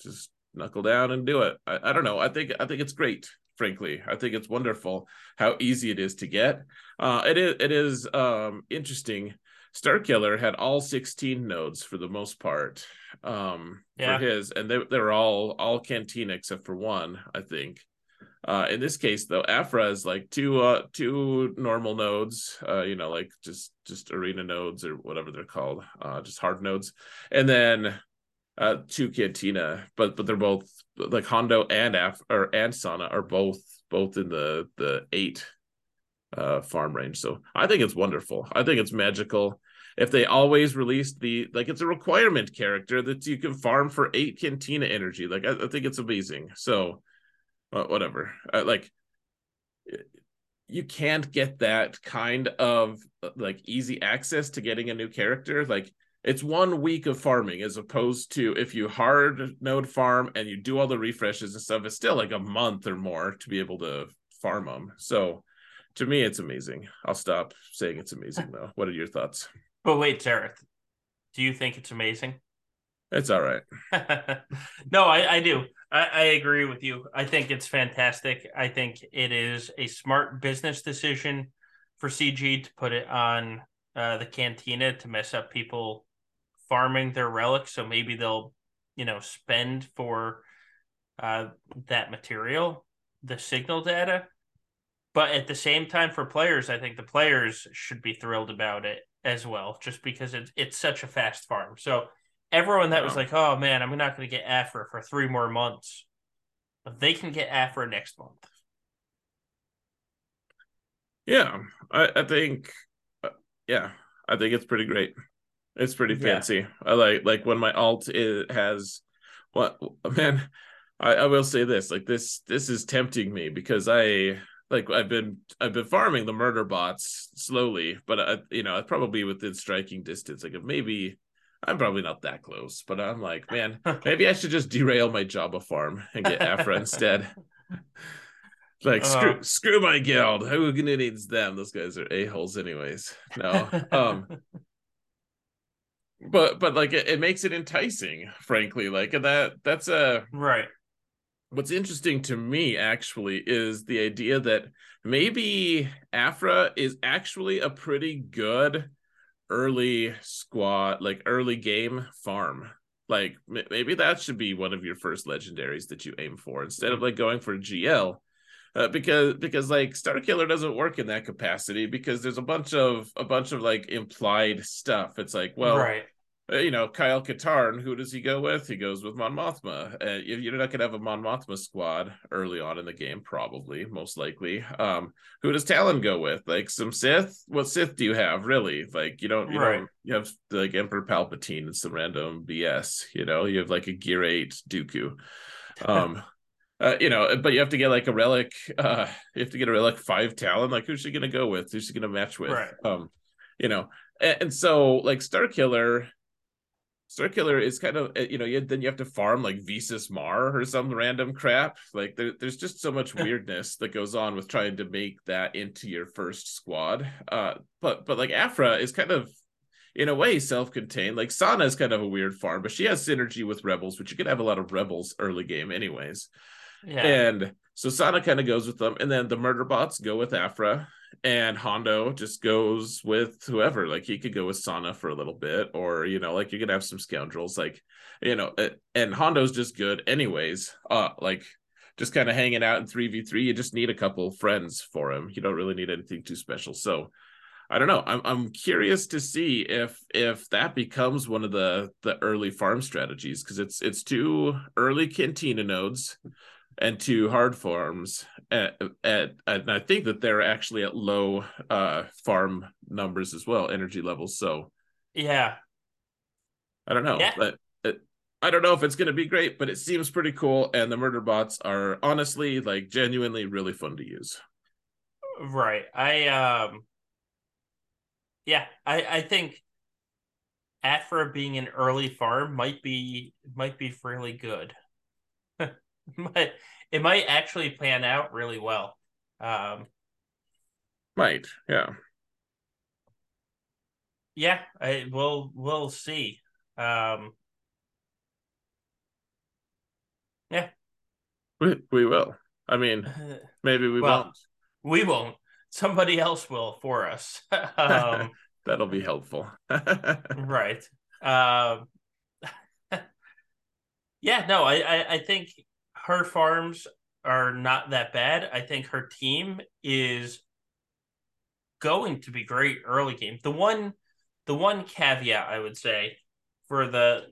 just knuckle down and do it. I, I don't know. I think I think it's great. Frankly, I think it's wonderful how easy it is to get. Uh, it is it is um interesting. Starkiller had all 16 nodes for the most part um yeah. for his and they they're all all cantina except for one i think uh, in this case, though, Aphra is like two uh, two normal nodes, uh, you know, like just just arena nodes or whatever they're called, uh, just hard nodes, and then uh, two Cantina, but but they're both like Hondo and Af or and Sana are both both in the the eight uh, farm range. So I think it's wonderful. I think it's magical. If they always released the like, it's a requirement character that you can farm for eight Cantina energy. Like I, I think it's amazing. So whatever. Uh, like you can't get that kind of uh, like easy access to getting a new character. Like it's one week of farming as opposed to if you hard node farm and you do all the refreshes and stuff, it's still like a month or more to be able to farm them. So to me, it's amazing. I'll stop saying it's amazing though. What are your thoughts? But wait, Xaereth, do you think it's amazing? *laughs* It's all right. no, I, I do. I, I agree with you. I think it's fantastic. I think it is a smart business decision for CG to put it on uh, the cantina to mess up people farming their relics. So maybe they'll, you know, spend for uh, that material, the signal data. But at the same time, for players, I think the players should be thrilled about it as well, just because it's it's such a fast farm. So everyone that was like, "Oh man, I'm not going to get Aphra for three more months," they can get Aphra next month. Yeah, I, I think, uh, yeah, I think it's pretty great. It's pretty fancy. Yeah. I like like when my alt is, has what man. I, I will say this, like this, this is tempting me because I like I've been I've been farming the murder bots slowly, but I, you know, probably within striking distance. Like if maybe I'm probably not that close, but I'm like, man, *laughs* maybe I should just derail my Jabba farm and get Aphra *laughs* instead. like screw uh, screw my guild. Who needs them? Those guys are a holes, anyways. No, um, *laughs* but but like it, it makes it enticing, frankly. Like that that's a right. What's interesting to me actually is the idea that maybe Aphra is actually a pretty good early squad, like early game farm. Like maybe that should be one of your first legendaries that you aim for instead of like going for GL. Uh, because because like Starkiller doesn't work in that capacity because there's a bunch of a bunch of like implied stuff. It's like, well, right. Uh, you know, Kyle Katarn, who does he go with? He goes with Mon Mothma. Uh, you're not going to have a Mon Mothma squad early on in the game, probably, most likely. Um, who does Talon go with? Like some Sith? What Sith do you have, really? Like, you don't, you right. don't, you have like Emperor Palpatine and some random BS, you know, you have like a Gear 8 Dooku. *laughs* Um, uh, you know, but you have to get like a relic, uh, you have to get a relic five Talon. Like, who's she going to go with? Who's she going to match with? Right. Um, you know, and, and so like Starkiller Starkiller is kind of eh, you know you, then you have to farm like Visas Marr or some random crap. Like there, there's just so much weirdness that goes on with trying to make that into your first squad. Uh, but but like Aphra is kind of in a way self-contained. Like Sana is kind of a weird farm, but she has synergy with Rebels, which you can have a lot of Rebels early game anyways. Yeah. And so Sana kind of goes with them, and then the murder bots go with Aphra, and Hondo just goes with whoever. Like he could go with Sana for a little bit, or you know, like you could have some scoundrels, like you know, and Hondo's just good anyways. Uh, like just kind of hanging out in three v three. You just need a couple friends for him. You don't really need anything too special. So. I don't know. I'm I'm curious to see if if that becomes one of the the early farm strategies because it's it's two early cantina nodes and two hard farms at, at, and I think that they're actually at low uh farm numbers as well, energy levels. So yeah, I don't know, yeah. but it, I don't know if it's going to be great, but it seems pretty cool. And the murder bots are honestly like genuinely really fun to use. Right. I um. Yeah, I I think Aphra being an early farm might be might be fairly good. *laughs* but it might actually pan out really well. Um, Might, yeah. Yeah, I we'll we'll see. Um Yeah. We we will. I mean, *laughs* maybe we well, won't. We won't. Somebody else will for us. *laughs* um That'll be helpful. right. Um Yeah, no, I, I I think her farms are not that bad. I think her team is going to be great early game. The one the one caveat I would say for the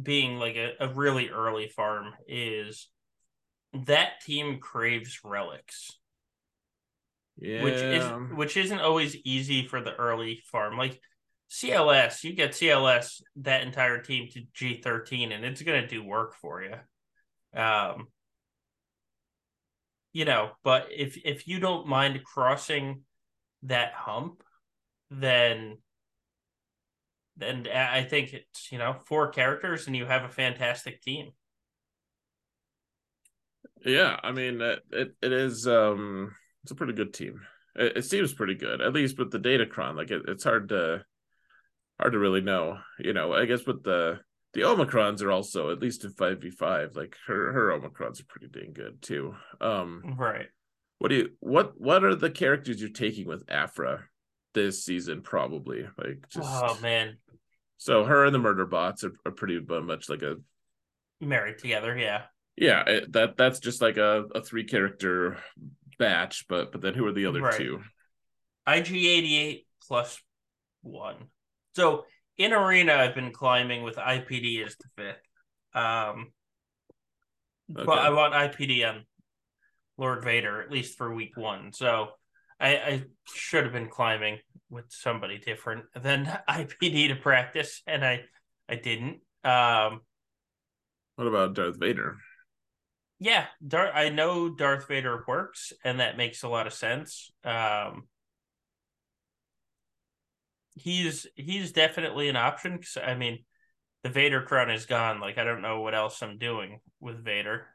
being like a, a really early farm is that team craves relics. yeah. Which is which isn't always easy for the early farm. Like CLS, you get CLS that entire team to G13 and it's going to do work for you. Um you know, but if if you don't mind crossing that hump, then then I think it's you know four characters and you have a fantastic team. Yeah, I mean it it, it is um it's a pretty good team. It, it seems pretty good, at least with the Datacron. Like it, it's hard to hard to really know. You know, I guess with the the Omicrons are also at least in five v five. Like her her Omicrons are pretty dang good too. Um, right. What do you what what are the characters you're taking with Aphra this season? Probably like just oh man. So her and the murder bots are, are pretty much like a married together. Yeah. Yeah, it, that that's just like a, a three character batch, but but then who are the other right. two? IG88 plus one. So in arena, I've been climbing with IPD as the fifth. Um, okay. but I want IPD on Lord Vader at least for week one. So I, I should have been climbing with somebody different than *laughs* IPD to practice, and I I didn't. Um, what about Darth Vader? Yeah, Darth. I know Darth Vader works, and that makes a lot of sense. Um, he's he's definitely an option. Cause, I mean, the Vader crown is gone. Like I don't know what else I'm doing with Vader.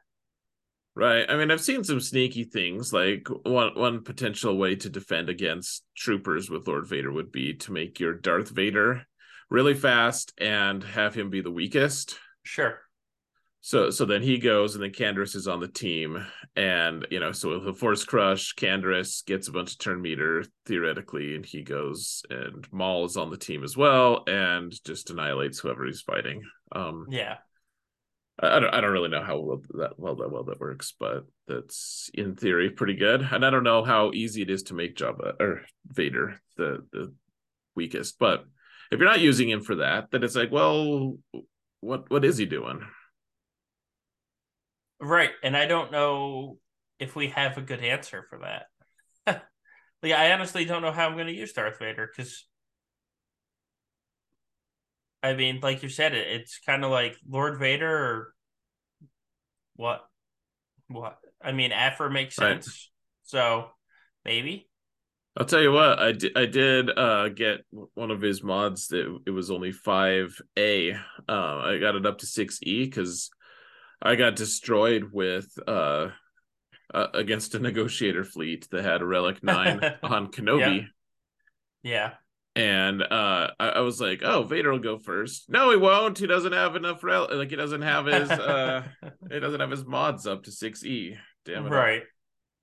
Right. I mean, I've seen some sneaky things. Like one one potential way to defend against troopers with Lord Vader would be to make your Darth Vader really fast and have him be the weakest. Sure. So so then he goes and then Canderous is on the team. And you know, so with the Force Crush, Canderous gets a bunch of turn meter theoretically, and he goes and Maul is on the team as well and just annihilates whoever he's fighting. Um yeah. I don't, I don't really know how well that well that well that works, but that's in theory pretty good. And I don't know how easy it is to make Jabba or Vader the the weakest. But if you're not using him for that, then it's like, well, what what is he doing? Right. And I don't know if we have a good answer for that. *laughs* like, I honestly don't know how I'm going to use Darth Vader because, I mean, like you said, it it's kind of like Lord Vader or what? What? I mean, Aphra makes sense. Right. So maybe. I'll tell you what, I did, I did uh, get one of his mods that it was only 5A. Uh, I got it up to 6E because I got destroyed with uh, uh, against a negotiator fleet that had a relic *laughs* nine on Kenobi. Yeah. yeah. And uh, I, I, was like, "Oh, Vader will go first. No, he won't. He doesn't have enough rel. Like he doesn't have *laughs* his. uh He doesn't have his mods up to six E. Damn it. Right.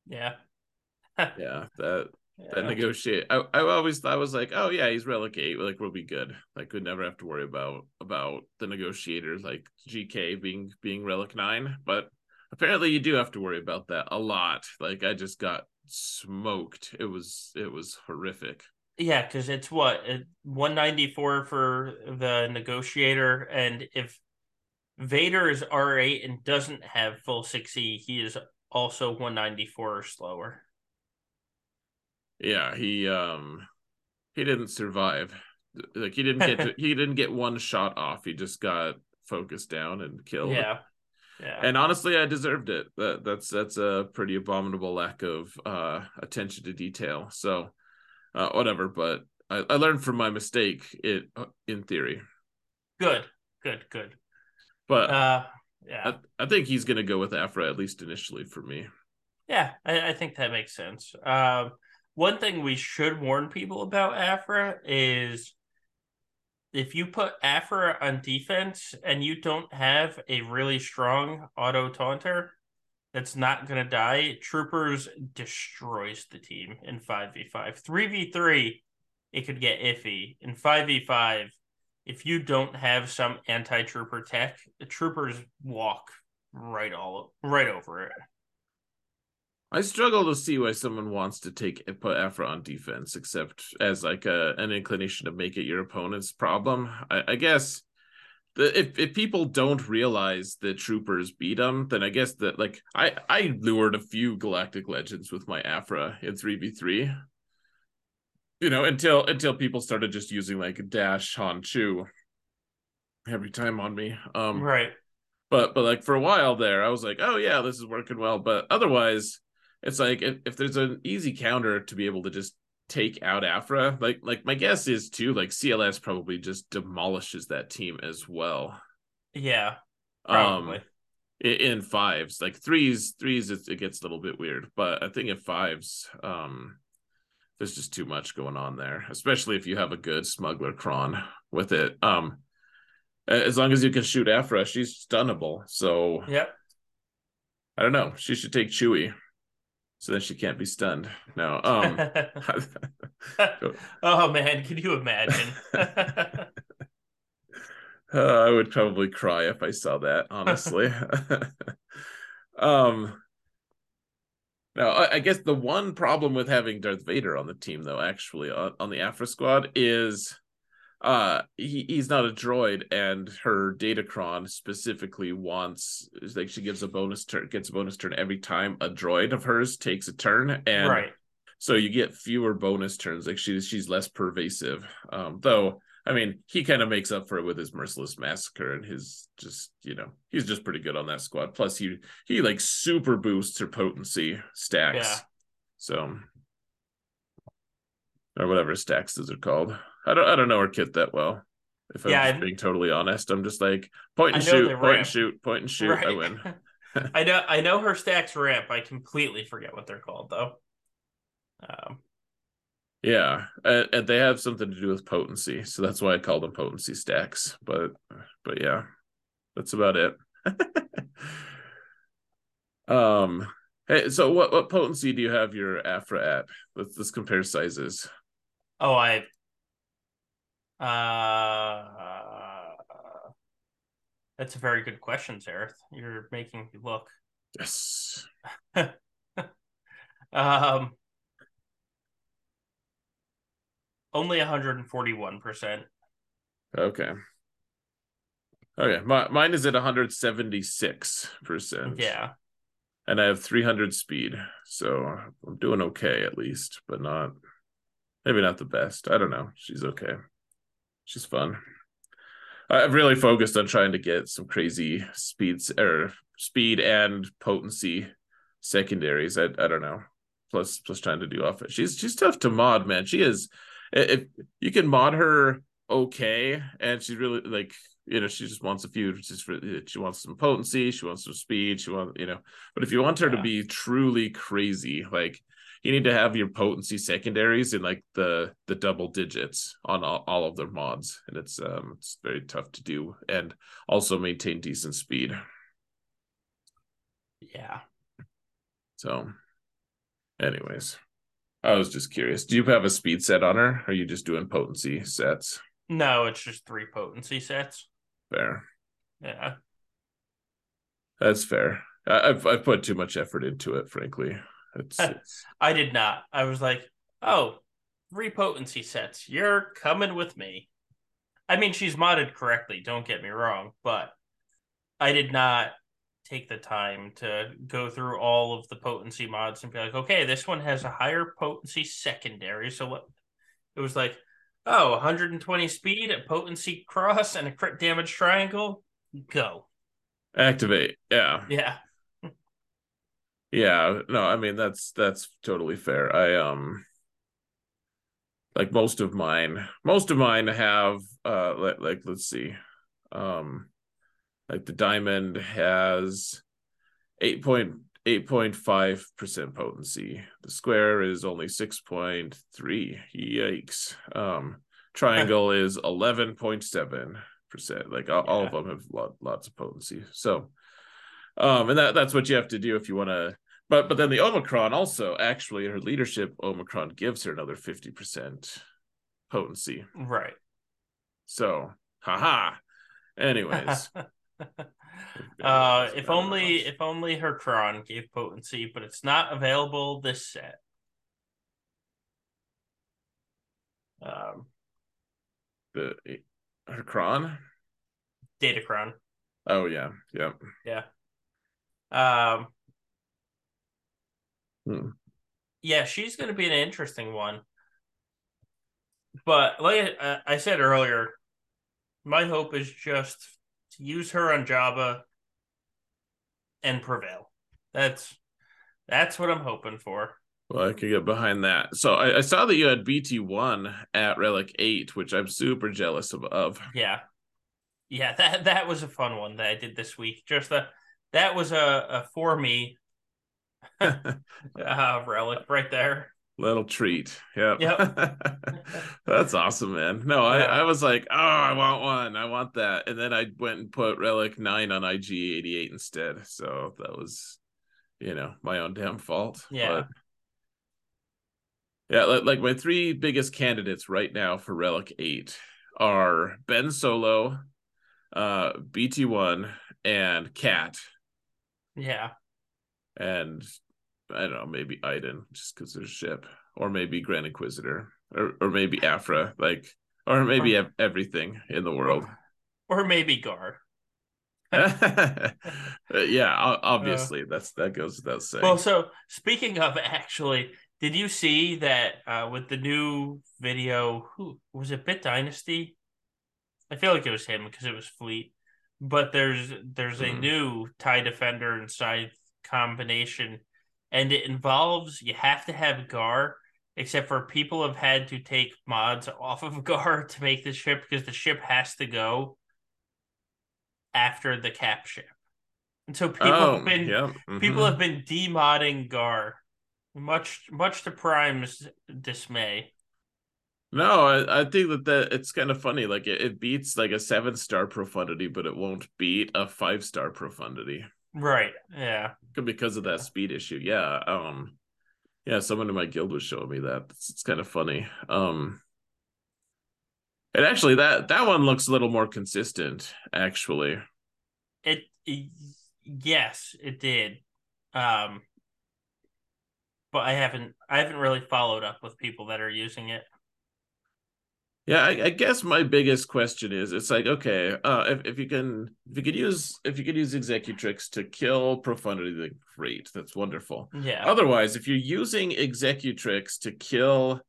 Yeah. *laughs* yeah. That yeah. that negotiate. I, I always thought I was like, oh yeah, he's relic eight. Like we'll be good. Like we'd never have to worry about about the negotiators like GK being being relic nine. But apparently you do have to worry about that a lot. Like I just got smoked. It was it was horrific. Yeah, because it's what one ninety four for the negotiator, and if Vader is R eight and doesn't have full six E, he is also one ninety four or slower. Yeah, he um he didn't survive. Like he didn't get to, *laughs* he didn't get one shot off. He just got focused down and killed. Yeah. Yeah. And honestly, I deserved it. That that's that's a pretty abominable lack of uh attention to detail. So uh whatever, but I, I learned from my mistake it uh, in theory. Good. Good, good. But uh yeah. I, I think he's gonna go with Aphra at least initially for me. Yeah, I, I think that makes sense. Um one thing we should warn people about Aphra is if you put Aphra on defense and you don't have a really strong auto taunter that's not going to die, Troopers destroys the team in 5v5. 3v3, it could get iffy. In 5v5, if you don't have some anti-trooper tech, the troopers walk right all right over it. I struggle to see why someone wants to take put Aphra on defense, except as like a an inclination to make it your opponent's problem. I, I guess the, if if people don't realize the troopers beat them, then I guess that like I I lured a few galactic legends with my Aphra in three v three. You know, until until people started just using like dash Han Chu every time on me. Um, right. But but like for a while there, I was like, oh yeah, this is working well. But otherwise, it's like if, if there's an easy counter to be able to just take out Aphra, like like my guess is too, like CLS probably just demolishes that team as well. Yeah. Probably. Um in, fives. Like threes, threes it, it gets a little bit weird. But I think in fives, um there's just too much going on there, especially if you have a good smuggler cron with it. Um as long as you can shoot Aphra, she's stunnable. So yep. I don't know. She should take Chewie so then she can't be stunned. No. *laughs* Um *laughs* Oh man, can you imagine? *laughs* uh, I would probably cry if I saw that, honestly. um now, I, I, guess the one problem with having Darth Vader on the team, though, actually on, on the Aphra squad, is uh he, he's not a droid and her datacron specifically wants like she gives a bonus turn gets a bonus turn every time a droid of hers takes a turn and right. so you get fewer bonus turns like she's she's less pervasive. Um though i mean he kind of makes up for it with his merciless massacre and his just you know he's just pretty good on that squad. Plus he he like super boosts her potency stacks. Yeah. so or whatever stacks those are called I don't I don't know her kit that well. If I'm yeah, being totally honest, I'm just like point and shoot, point ramp. and shoot, point and shoot. Right. I win. *laughs* *laughs* I know I know her stacks ramp. I completely forget what they're called though. Um, yeah, and, and, they have something to do with potency, so that's why I call them potency stacks. But but yeah, that's about it. *laughs* um, hey, so what what potency do you have your Aphra at? Let's let's compare sizes. Oh, I uh, that's a very good question, Xaereth. You're making me look. Yes. *laughs* um, only 141%. Okay. Okay. My, mine is at 176%. Yeah. And I have 300 speed. So I'm doing okay at least, but not, maybe not the best. I don't know. She's okay she's fun. I've really focused on trying to get some crazy speeds or speed and potency secondaries. I I don't know. Plus plus trying to do off it. She's she's tough to mod, man. She is if you can mod her okay and she's really like you know she just wants a few just for, she wants some potency she wants some speed she wants you know but if you want her yeah. to be truly crazy like you need to have your potency secondaries in like the the double digits on all, all of their mods and it's um it's very tough to do and also maintain decent speed. Yeah. So anyways i was just curious do you have a speed set on her or are you just doing potency sets? No it's just three potency sets. Fair. Yeah. That's fair. I've I've put too much effort into it, frankly. It's, it's... *laughs* I did not. I was like, oh, three potency sets. You're coming with me. I mean, she's modded correctly. Don't get me wrong, but I did not take the time to go through all of the potency mods and be like, okay, this one has a higher potency secondary. So what? It was like, oh, 120 speed, a potency cross, and a crit damage triangle. Go. Activate. Yeah. Yeah. Yeah, no, I mean that's that's totally fair. I um like most of mine, most of mine have uh like, like let's see. Um like the diamond has 8.8 8.5% potency. The square is only 6.3. Yikes. Um, triangle is 11.7%. Like all, yeah. all of them have lot, lots of potency. So, um, and that, that's what you have to do if you want to. But but then the Omicron also actually her leadership Omicron gives her another 50% potency. Right. So, haha. Anyways. *laughs* uh, if only if only her Tron gave potency, but it's not available this set. Um, the her Cron, Datacron. Oh yeah, yep, yeah. Um, hmm. yeah, she's going to be an interesting one. But like I said earlier, my hope is just to use her on Jabba and prevail. That's that's what I'm hoping for. Well, I could get behind that. So I, I saw that you had BT one at Relic eight, which I'm super jealous of, of. Yeah, yeah that that was a fun one that I did this week. Just a that was a, a for me *laughs* uh, relic right there little treat. Yep. Yep. *laughs* That's awesome, man. No, I, I was like, oh, I want one. I want that. And then I went and put Relic 9 on IG 88 instead. So that was, you know, my own damn fault. Yeah. But yeah, like my three biggest candidates right now for Relic 8 are Ben Solo, uh, BT1, and Cat. Yeah. And I don't know, maybe Iden, just because there's ship, or maybe Grand Inquisitor, or or maybe Aphra, like, or maybe or, everything in the world, or, or maybe Gar. *laughs* yeah, *laughs* obviously uh, that's that goes without saying. Well, so speaking of actually, did you see that uh, with the new video? Who was it? Bit Dynasty. I feel like it was him because it was Fleet. But there's there's a mm. new Tie Defender and Scythe combination and it involves you have to have Gar, except for people have had to take mods off of *laughs* Gar to make the ship because the ship has to go after the cap ship. And so people oh, have been yeah. mm-hmm. people have been demodding Gar, much much to Prime's dismay. No, I, I think that, that it's kind of funny. Like it, it beats like a seven star profundity, but it won't beat a five star profundity. Right. Yeah. Because of that speed issue. Yeah. Um yeah, someone in my guild was showing me that. It's, it's kind of funny. Um and actually that that one looks a little more consistent, actually. It, it yes, it did. Um but I haven't I haven't really followed up with people that are using it. Yeah, I, I, guess my biggest question is it's like, okay, uh if, if you can if you could use if you could use executrix to kill profundity, then great. That's wonderful. Yeah. Otherwise, if you're using executrix to kill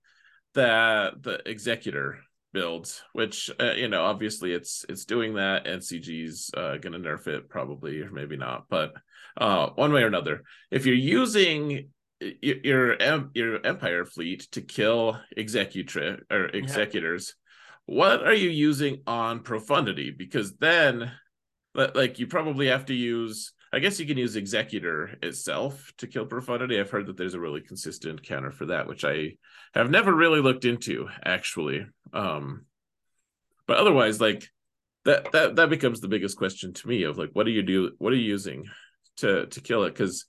the the executor builds, which uh, you know, obviously it's it's doing that, and CG's uh gonna nerf it probably or maybe not, but uh one way or another, if you're using your your empire fleet to kill executor or executors. Yeah. what are you using on profundity? Because then like you probably have to use i guess you can use executor itself to kill profundity. I've heard that there's a really consistent counter for that which i have never really looked into actually. Um but otherwise like that that that becomes the biggest question to me of like what do you do what are you using to to kill it? Because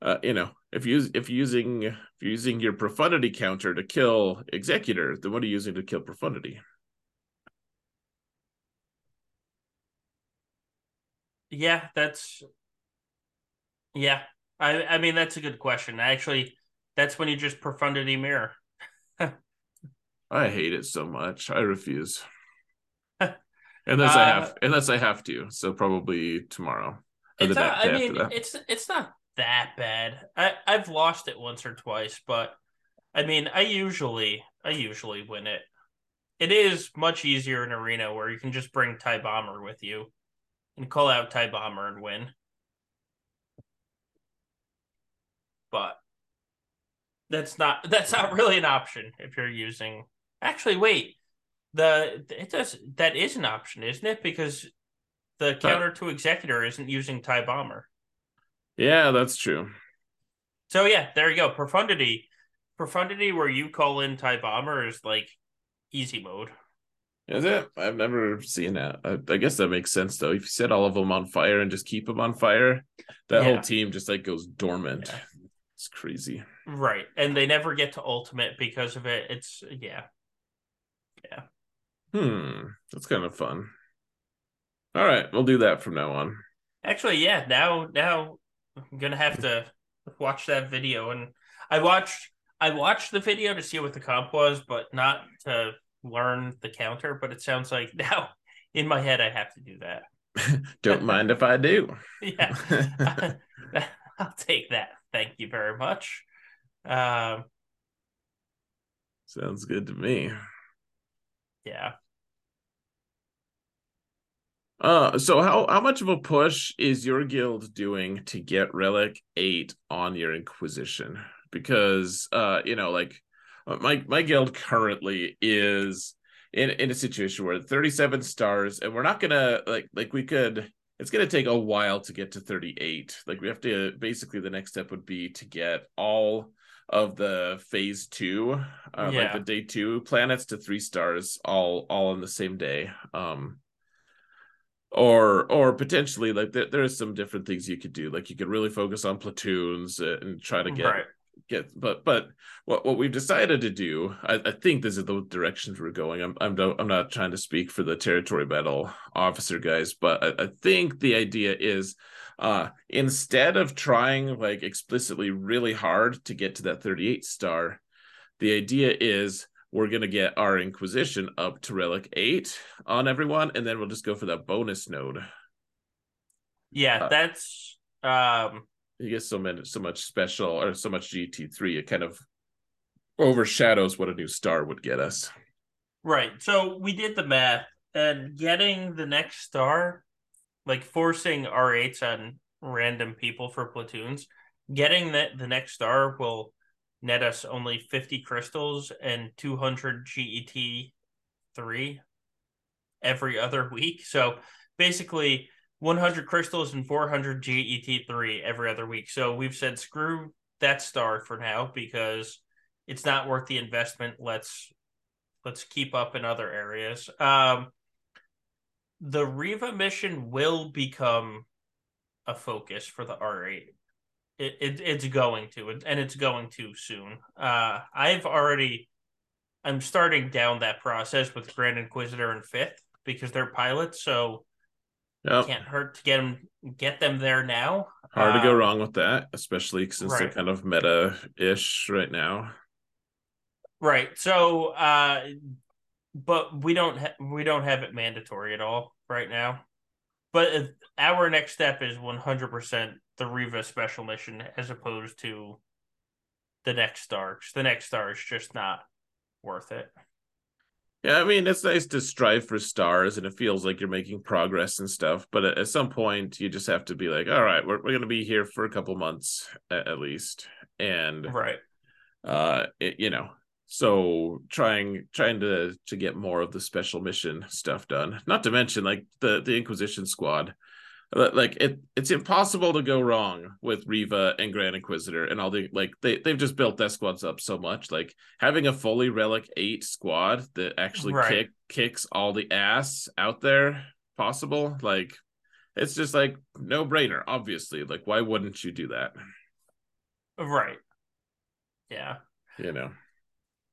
uh, you know, if you if you're using if you're using your profundity counter to kill executor, then what are you using to kill profundity? Yeah, that's yeah. I I mean that's a good question. Actually, that's when you just profundity mirror. *laughs* I hate it so much. I refuse. *laughs* unless uh, I have unless I have to. So probably tomorrow. It's not, I mean, it's it's not that bad. I I've lost it once or twice, but I mean, I usually I usually win it. It is much easier in arena where you can just bring Tie Bomber with you and call out Tie Bomber and win. But that's not *laughs* that's not really an option if you're using Actually, wait. The it does that is an option, isn't it? Because the counter to executor isn't using Tie Bomber. Yeah, that's true. So yeah, there you go. Profundity, profundity, where you call in TIE Bomber is like easy mode. Is it? I've never seen that. I, I, guess that makes sense though. If you set all of them on fire and just keep them on fire, that yeah. whole team just like goes dormant. Yeah. It's crazy. Right. And they never get to ultimate because of it. It's yeah. Yeah. Hmm. That's kind of fun. All right, we'll do that from now on. Actually, yeah, now now I'm gonna have to watch that video and I watched I watched the video to see what the comp was, but not to learn the counter, but it sounds like *laughs* now in my head I have to do that. *laughs* Don't mind if I do. *laughs* yeah. I'll take that. Thank you very much. Um, Sounds good to me. Yeah. Uh so how how much of a push is your guild doing to get relic 8 on your inquisition? Because uh you know like uh, my my guild currently is in in a situation where 37 stars and we're not gonna like like we could it's gonna take a while to get to 38 like we have to basically the next step would be to get all of the phase two uh, yeah. like the day two planets to three stars all all on the same day um or or potentially like there, there are some different things you could do like you could really focus on platoons and try to get right. get but but what what we've decided to do I, I think this is the directions we're going. I'm i'm don't, i'm not trying to speak for the territory battle officer guys but I, I think the idea is uh instead of trying like explicitly really hard to get to that 38 star the idea is we're going to get our inquisition up to relic 8 on everyone and then we'll just go for that bonus node yeah uh, that's um he gets so many so much special or so much GT3, it kind of overshadows what a new star would get us. Right. So we did the math and getting the next star, like forcing R8s on random people for platoons, getting that the next star will net us only 50 crystals and 200 GET 3 every other week. So basically 100 crystals and 400 GET3 every other week. So we've said screw that star for now because it's not worth the investment. Let's let's keep up in other areas. Um, the Reva mission will become a focus for the R8. It, it it's going to, and it's going to soon. Uh, I've already, I'm starting down that process with Grand Inquisitor and Fifth because they're pilots. So Yep. Can't hurt to get them get them there now. Hard to go um, wrong with that, especially since right. they're kind of meta ish right now. Right. So, uh, but we don't ha- we don't have it mandatory at all right now. But our next step is one hundred percent the Reva special mission as opposed to the next star. The next star is just not worth it. Yeah, I mean, it's nice to strive for stars and it feels like you're making progress and stuff. But at, some point, you just have to be like, all right, we're, we're going to be here for a couple months at, at least. And, right. Uh, it, you know, so trying trying to to get more of the special mission stuff done. Not to mention like the the inquisition squad. Like it it's impossible to go wrong with Reva and Grand Inquisitor and all the like they they've just built their squads up so much. Like having a fully relic 8 squad that actually right. kick kicks all the ass out there possible? Like it's just like no brainer obviously. Like why wouldn't you do that? Right. Yeah. You know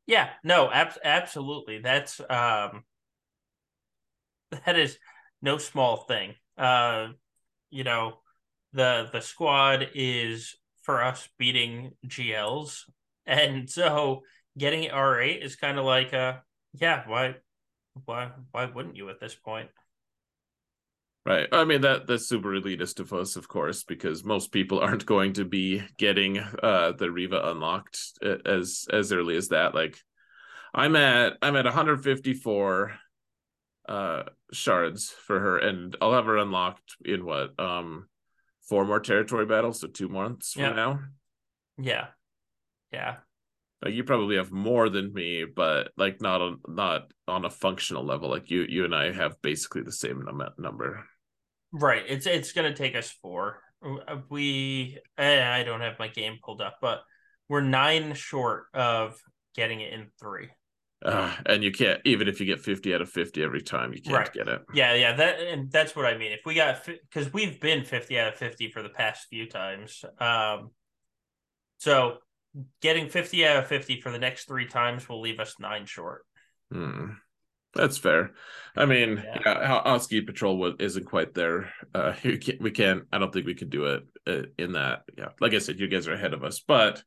yeah no ab- absolutely that's um that is no small thing uh you know, the the squad is for us beating GLs, *laughs* and so getting R eight is kind of like, uh, yeah, why, why, why wouldn't you at this point? Right. I mean that that's super elitist of us, of course, because most people *laughs* aren't going to be getting uh the Reva unlocked uh, as as early as that. Like I'm at I'm at 154 uh shards for her and I'll have her unlocked in what um four more territory battles so two months from yeah. now yeah yeah like you probably have more than me but like not on not on a functional level like you you and I have basically the same num- number right it's it's gonna take us four uh, we I don't have my game pulled up, but we're nine short of getting it in three. Uh, and you can't even if you get 50 out of 50 every time you can't Right. get it Yeah, yeah, that and that's what I mean. If we got because we've been fifty out of fifty for the past few times, um, so getting fifty out of fifty for the next three times will leave us nine short. Hmm. That's fair. I mean, Yeah. yeah, yeah ski patrol isn't quite there. Uh, *laughs* can't, we can't. I don't think we could do it uh, in that. Yeah, like I said, you guys are ahead of us, but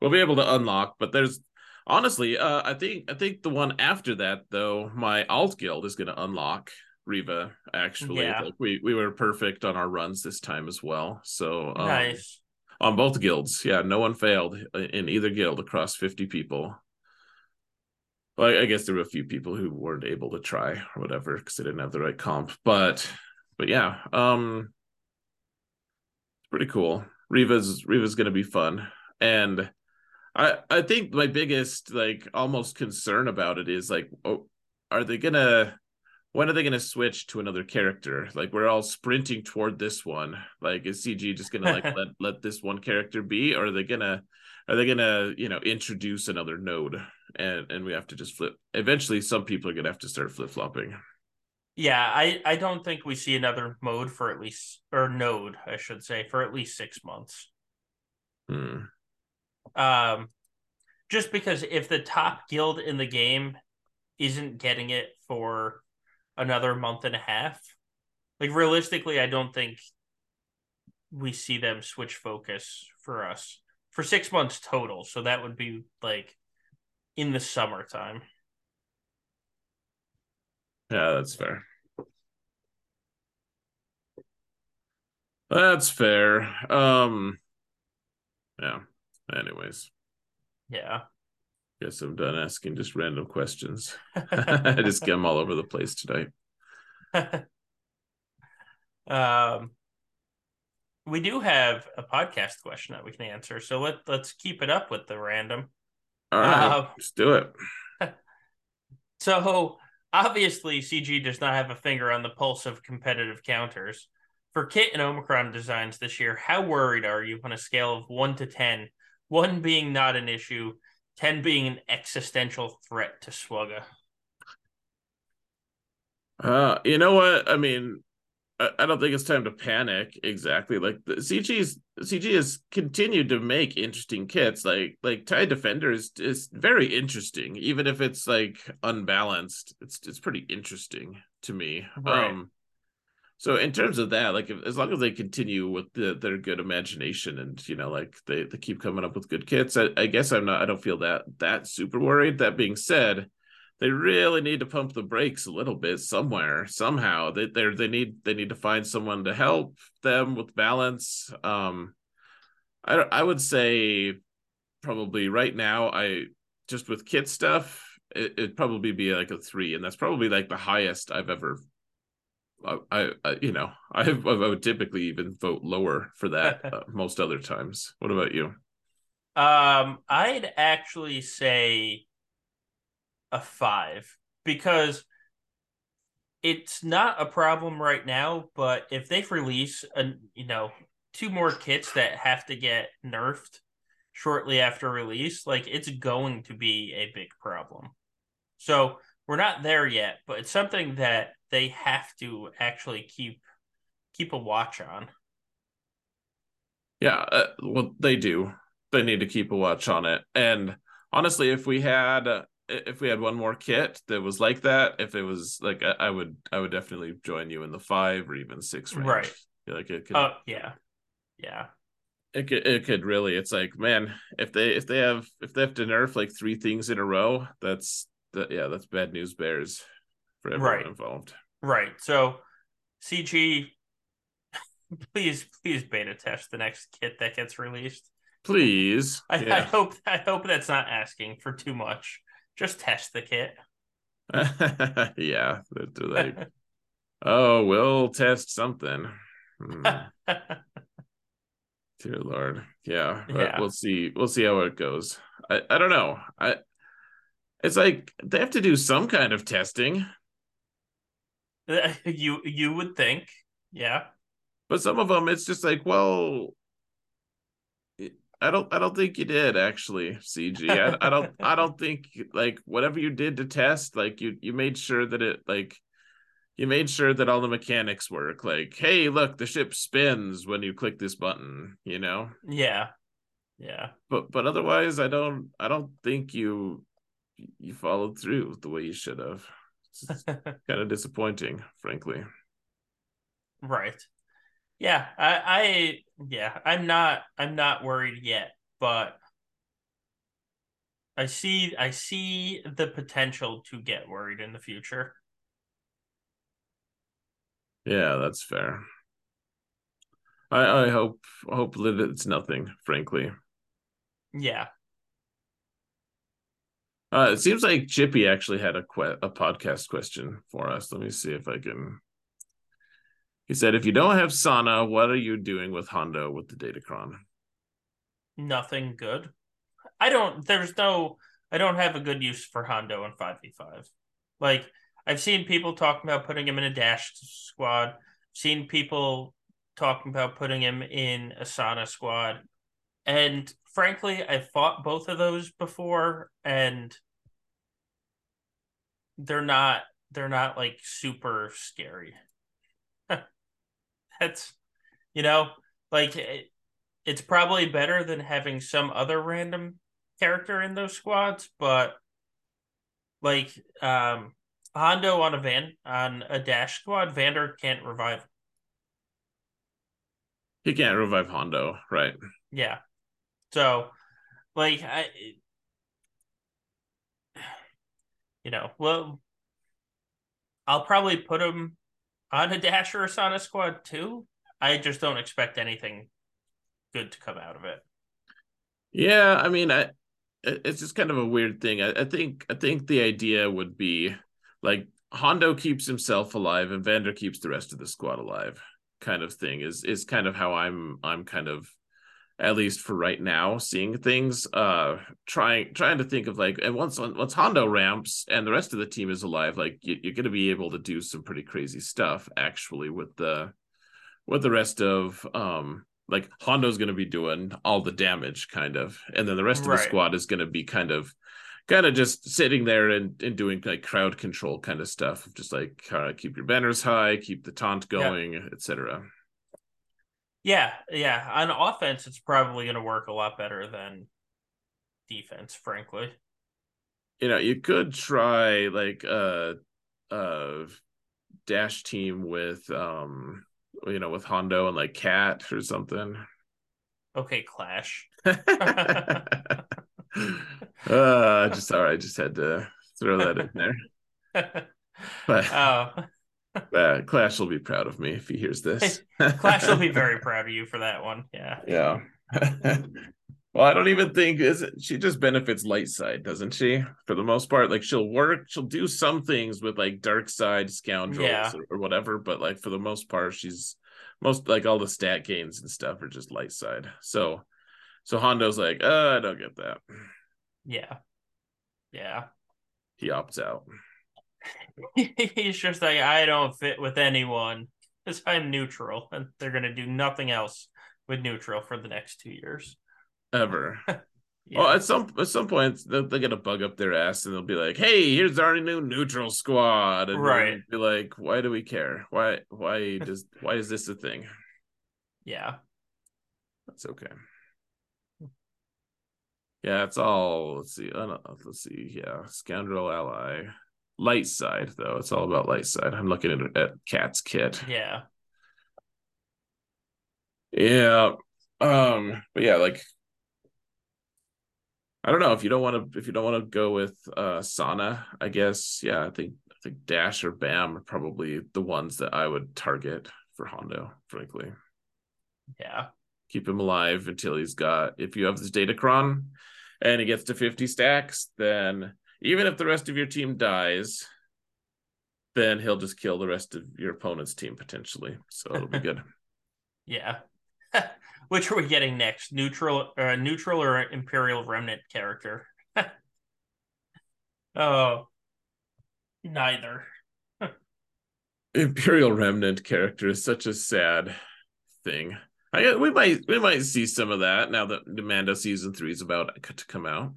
we'll be able to unlock. But there's honestly, uh, I think I think the one after that though, my alt guild is going to unlock Reva. Actually, Yeah. like we we were perfect on our runs this time as well. So um, nice. on both guilds. Yeah, no one failed in either guild across 50 people. Well, I- I guess there were a few people who weren't able to try or whatever because they didn't have the right comp. But but yeah, um it's pretty cool. Reva's Reva's gonna be fun. And I I think my biggest like almost concern about it is like oh are they gonna when are they going to switch to another character? Like we're all sprinting toward this one. Like is CG just going to like *laughs* let let this one character be, or are they gonna are they gonna you know introduce another node and and we have to just flip? Eventually, some people are going to have to start flip flopping. Yeah, I I don't think we see another mode for at least or node I should say for at least six months. Hmm. Um, just because if the top guild in the game isn't getting it for another month and a half, like realistically, I don't think we see them switch focus for us for six months total. So that would be like in the summertime. Yeah, that's fair. That's fair. Um. Yeah. Anyways, Yeah. guess I'm done asking just random questions. *laughs* *laughs* I just get them all over the place tonight. *laughs* um, we do have a podcast question that we can answer, so let let's keep it up with the random. All right, Uh, let's do it. *laughs* So obviously, CG does not have a finger on the pulse of competitive counters. For Kit and Omicron designs this year, how worried are you on a scale of one to ten? One being not an issue, ten being an existential threat to Swugga. Uh, you know what? I mean, I, don't think it's time to panic exactly. Like the CG's CG has continued to make interesting kits. Like like TIE Defender is is very interesting, even if it's like unbalanced. It's it's pretty interesting to me. Right. Um so in terms of that, like if, as long as they continue with the, their good imagination and you know like they, they keep coming up with good kits, I, I guess I'm not I don't feel that that super worried. That being said, they really need to pump the brakes a little bit somewhere somehow. They they they need they need to find someone to help them with balance. Um i i would say probably right now i just with kit stuff it, it'd probably be like a three and that's probably like the highest i've ever I, I, I you know *laughs* I, I would typically even vote lower for that *laughs* uh, most other times. What about you? Um, I'd actually say a five because it's not a problem right now, but if they release a you know two more kits that have to get nerfed shortly after release, like it's going to be a big problem. So we're not there yet, but it's something that they have to actually keep keep a watch on. Yeah, uh, well, they do. They need to keep a watch on it. And honestly, if we had if we had one more kit that was like that, if it was like I, I would I would definitely join you in the five or even six range. Right. Like it could Oh yeah, yeah, it could it could really it's like man if they if they have if they have to nerf like three things in a row that's that yeah that's bad news bears for everyone Right. involved. right. So CG, *laughs* please please beta test the next kit that gets released. Please, I, I hope I hope that's not asking for too much. Just test the kit. *laughs* yeah, they're like, *laughs* oh, we'll test something. Hmm. *laughs* Dear Lord, yeah, but Yeah. we'll see. We'll see how it goes. I, I don't know. I, it's like they have to do some kind of testing, you you would think, yeah. but some of them it's just like, well, I don't I don't think you did actually, CG. I, I don't *laughs* I don't think like whatever you did to test, like you you made sure that it like you made sure that all the mechanics work. Like, hey, look, the ship spins when you click this button, you know? Yeah. Yeah. But but otherwise I don't I don't think you you followed through the way you should have. It's *laughs* kind of disappointing, frankly. Right. Yeah, I, I yeah, I'm not I'm not worried yet, but I see I see the potential to get worried in the future. Yeah, that's fair. I I hope hope that it's nothing, frankly. Yeah. Uh, it seems like Chippy actually had a que- a podcast question for us. Let me see if I can he said, if you don't have Sana, what are you doing with Hondo with the Datacron? Nothing good. I don't, there's no, I don't have a good use for Hondo in 5v5. Like, I've seen people talking about putting him in a dash squad, seen people talking about putting him in a Sana squad. And frankly, I've fought both of those before and they're not they're not like super scary that's you know like it, it's probably better than having some other random character in those squads but like um hondo on a van on a dash squad vander can't revive. He can't revive hondo right. Yeah. So like i you know well i'll probably put him on a Dash or Sana squad too. I just don't expect anything good to come out of it. Yeah, I mean, I it's just kind of a weird thing. I, I think I think the idea would be like Hondo keeps himself alive and Vander keeps the rest of the squad alive, kind of thing. Is is kind of how I'm I'm kind of at least for right now seeing things uh trying trying to think of like and once once hondo ramps and the rest of the team is alive like you, are going to be able to do some pretty crazy stuff actually with the with the rest of um like hondo's going to be doing all the damage kind of and then the rest of the squad is going to be kind of kind of just sitting there and, and doing like crowd control kind of stuff just like uh, keep your banners high keep the taunt going yeah. etc yeah, yeah. On offense, it's probably going to work a lot better than defense, frankly. You know, you could try like a a dash team with um you know with Hondo and like Cat or something. Okay, Clash. *laughs* uh, just sorry, I just had to throw that in there. *laughs* But oh. Uh, Clash will be proud of me if he hears this. *laughs* Clash will be *laughs* very proud of you for that one. Yeah. Yeah. *laughs* well, I don't even think is it, she just benefits light side, doesn't she? For the most part, like she'll work, she'll do some things with like dark side scoundrels yeah. or, or whatever, but like for the most part, she's most like all the stat gains and stuff are just light side. So, so Hondo's like, uh, I don't get that. Yeah. Yeah. He opts out. He's just like, I don't fit with anyone because I'm neutral, and they're gonna do nothing else with neutral for the next two years. Ever. yeah. *laughs* Well, at some at some point they're, they're gonna bug up their ass and they'll be like, "Hey, here's our new neutral squad," and right. be like, "Why do we care? Why why *laughs* does why is this a thing?" Yeah, that's okay. Yeah, it's all. Let's see. let's see. Yeah, scoundrel ally light side though. It's all about light side. I'm looking at, at Cat's kit. Yeah. Yeah. Um, but yeah, like I don't know if you don't want to if you don't want to go with uh Sana, I guess. Yeah, I think I think Dash or Bam are probably the ones that I would target for Hondo, frankly. Yeah. Keep him alive until he's got if you have this Datacron and he gets to 50 stacks, then even if the rest of your team dies, then he'll just kill the rest of your opponent's team potentially. So it'll be good. *laughs* yeah. *laughs* Which are we getting next? Neutral, uh, neutral or Imperial Remnant character? *laughs* oh, neither. Imperial Remnant character is such a sad thing. I we might we might see some of that now that the Mando season three is about to come out.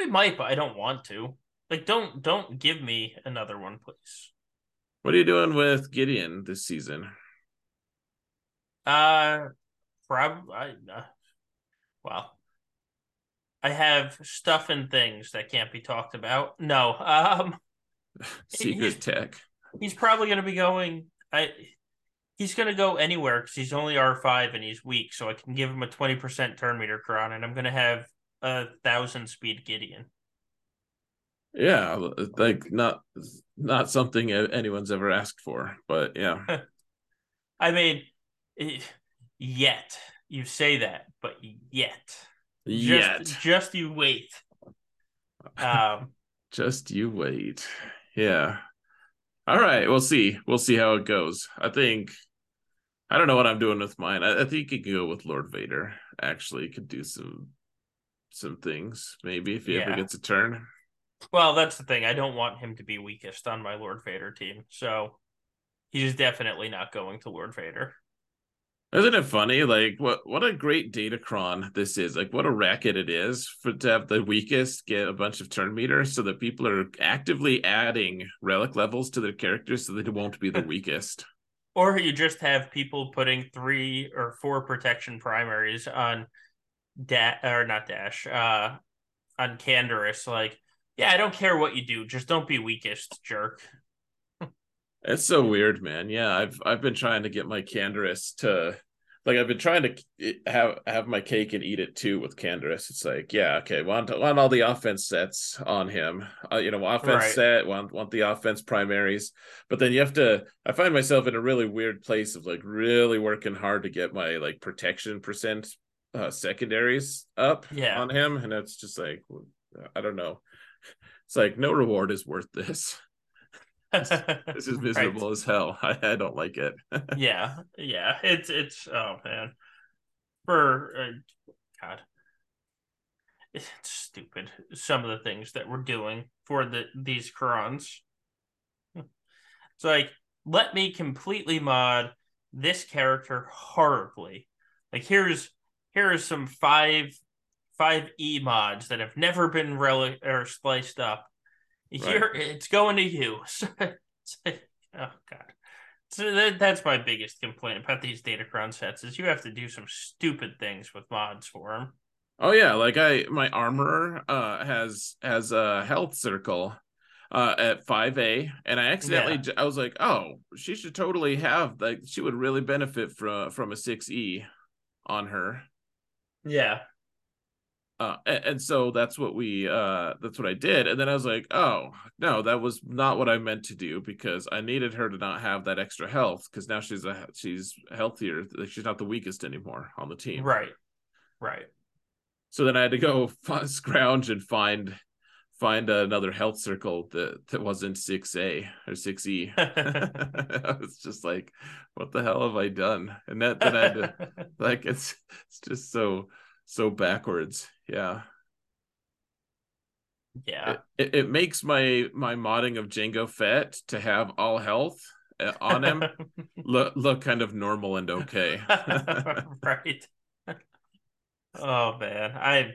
We might, but I don't want to. Like, don't don't give me another one, please. What are you doing with Gideon this season? Uh, probably. Uh, well, I have stuff and things that can't be talked about. No, um, *laughs* secret he's, tech. He's probably going to be going. I he's going to go anywhere because he's only R five and he's weak. So I can give him a twenty percent turn meter cron, and I'm going to have a thousand speed Gideon. Yeah, like not not something anyone's ever asked for, but yeah. *laughs* I mean, yet you say that, but yet, yet, just, just you wait. Um, *laughs* just you wait. Yeah. All right, we'll see. We'll see how it goes. I think I don't know what I'm doing with mine. I, I think you could go with Lord Vader. Actually, could do some some things maybe if he yeah. ever gets a turn. Well, that's the thing. I don't want him to be weakest on my Lord Vader team, so he's definitely not going to Lord Vader. Isn't it funny? Like what what a great datacron this is. Like what a racket it is for to have the weakest get a bunch of turn meters so that people are actively adding relic levels to their characters so that it won't be the *laughs* weakest. Or you just have people putting three or four protection primaries on da or not dash, uh on Canderous, like, yeah, I don't care what you do, just don't be weakest, jerk. It's so weird, man. Yeah, I've I've been trying to get my Canderous to like I've been trying to have have my cake and eat it too with Canderous. It's like, yeah, okay, want want all the offense sets on him. Uh, you know, offense right. set, want want the offense primaries, but then you have to. I find myself in a really weird place of like really working hard to get my like protection percent uh secondaries up yeah. on him, and it's just like I don't know. It's like no reward is worth this *laughs* this is miserable right. as hell. *laughs* I, I don't like it. *laughs* yeah, yeah. It's it's oh man, for uh, God, it's stupid. Some of the things that we're doing for the these crons. It's like let me completely mod this character horribly. Like here's here's some five five E mods that have never been relic or spliced up right. it's going to you. *laughs* oh god. So that, that's my biggest complaint about these Datacron sets is you have to do some stupid things with mods for them. Oh yeah, like I my armorer uh has has a health circle uh at 5A and I accidentally yeah. I was like, "Oh, she should totally have like she would really benefit from from a 6E on her." Yeah. Uh, and, and, so that's what we uh that's what i did. And then i was like oh no that was not what i meant to do because i needed her to not have that extra health because now she's a she's healthier she's not the weakest anymore on the team. Right. Right. So then i had to go find, *laughs* scrounge and find find another health circle that that wasn't 6a or 6e i was just like what the hell have i done and that then i had to *laughs* like it's it's just so so backwards. Yeah. Yeah. It, it, it, makes my my modding of Jango Fett to have all health uh, on him *laughs* look look kind of normal and okay. *laughs* right. Oh man, I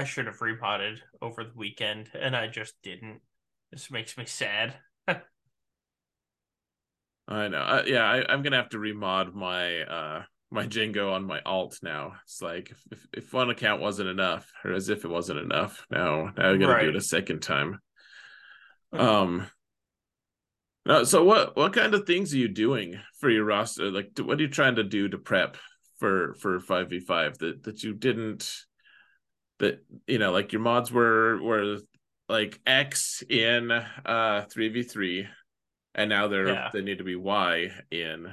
I should have repotted over the weekend and I just didn't. This makes me sad. *laughs* I know. Uh, yeah, I, am gonna have to remod my uh my Jango on my alt now. It's like if, if one account wasn't enough, or as if it wasn't enough. Now now I'm gonna right. do it a second time. Um no, so what what kind of things are you doing for your roster? Like what are you trying to do to prep for for 5v5 that that you didn't that you know like your mods were were like X in uh 3v3 and now they're yeah. they need to be Y in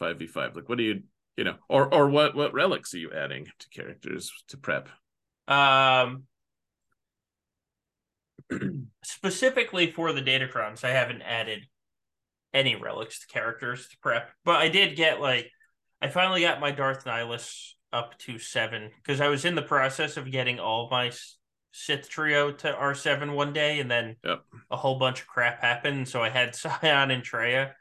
5v5. Like what do you you know or or what what relics are you adding to characters to prep um *clears throat* specifically for the datacrons i haven't added any relics to characters to prep but i did get like i finally got my darth nihilus up to seven because i was in the process of getting all my sith trio to r7 one day and then yep. a whole bunch of crap happened so i had *laughs* Sion and traya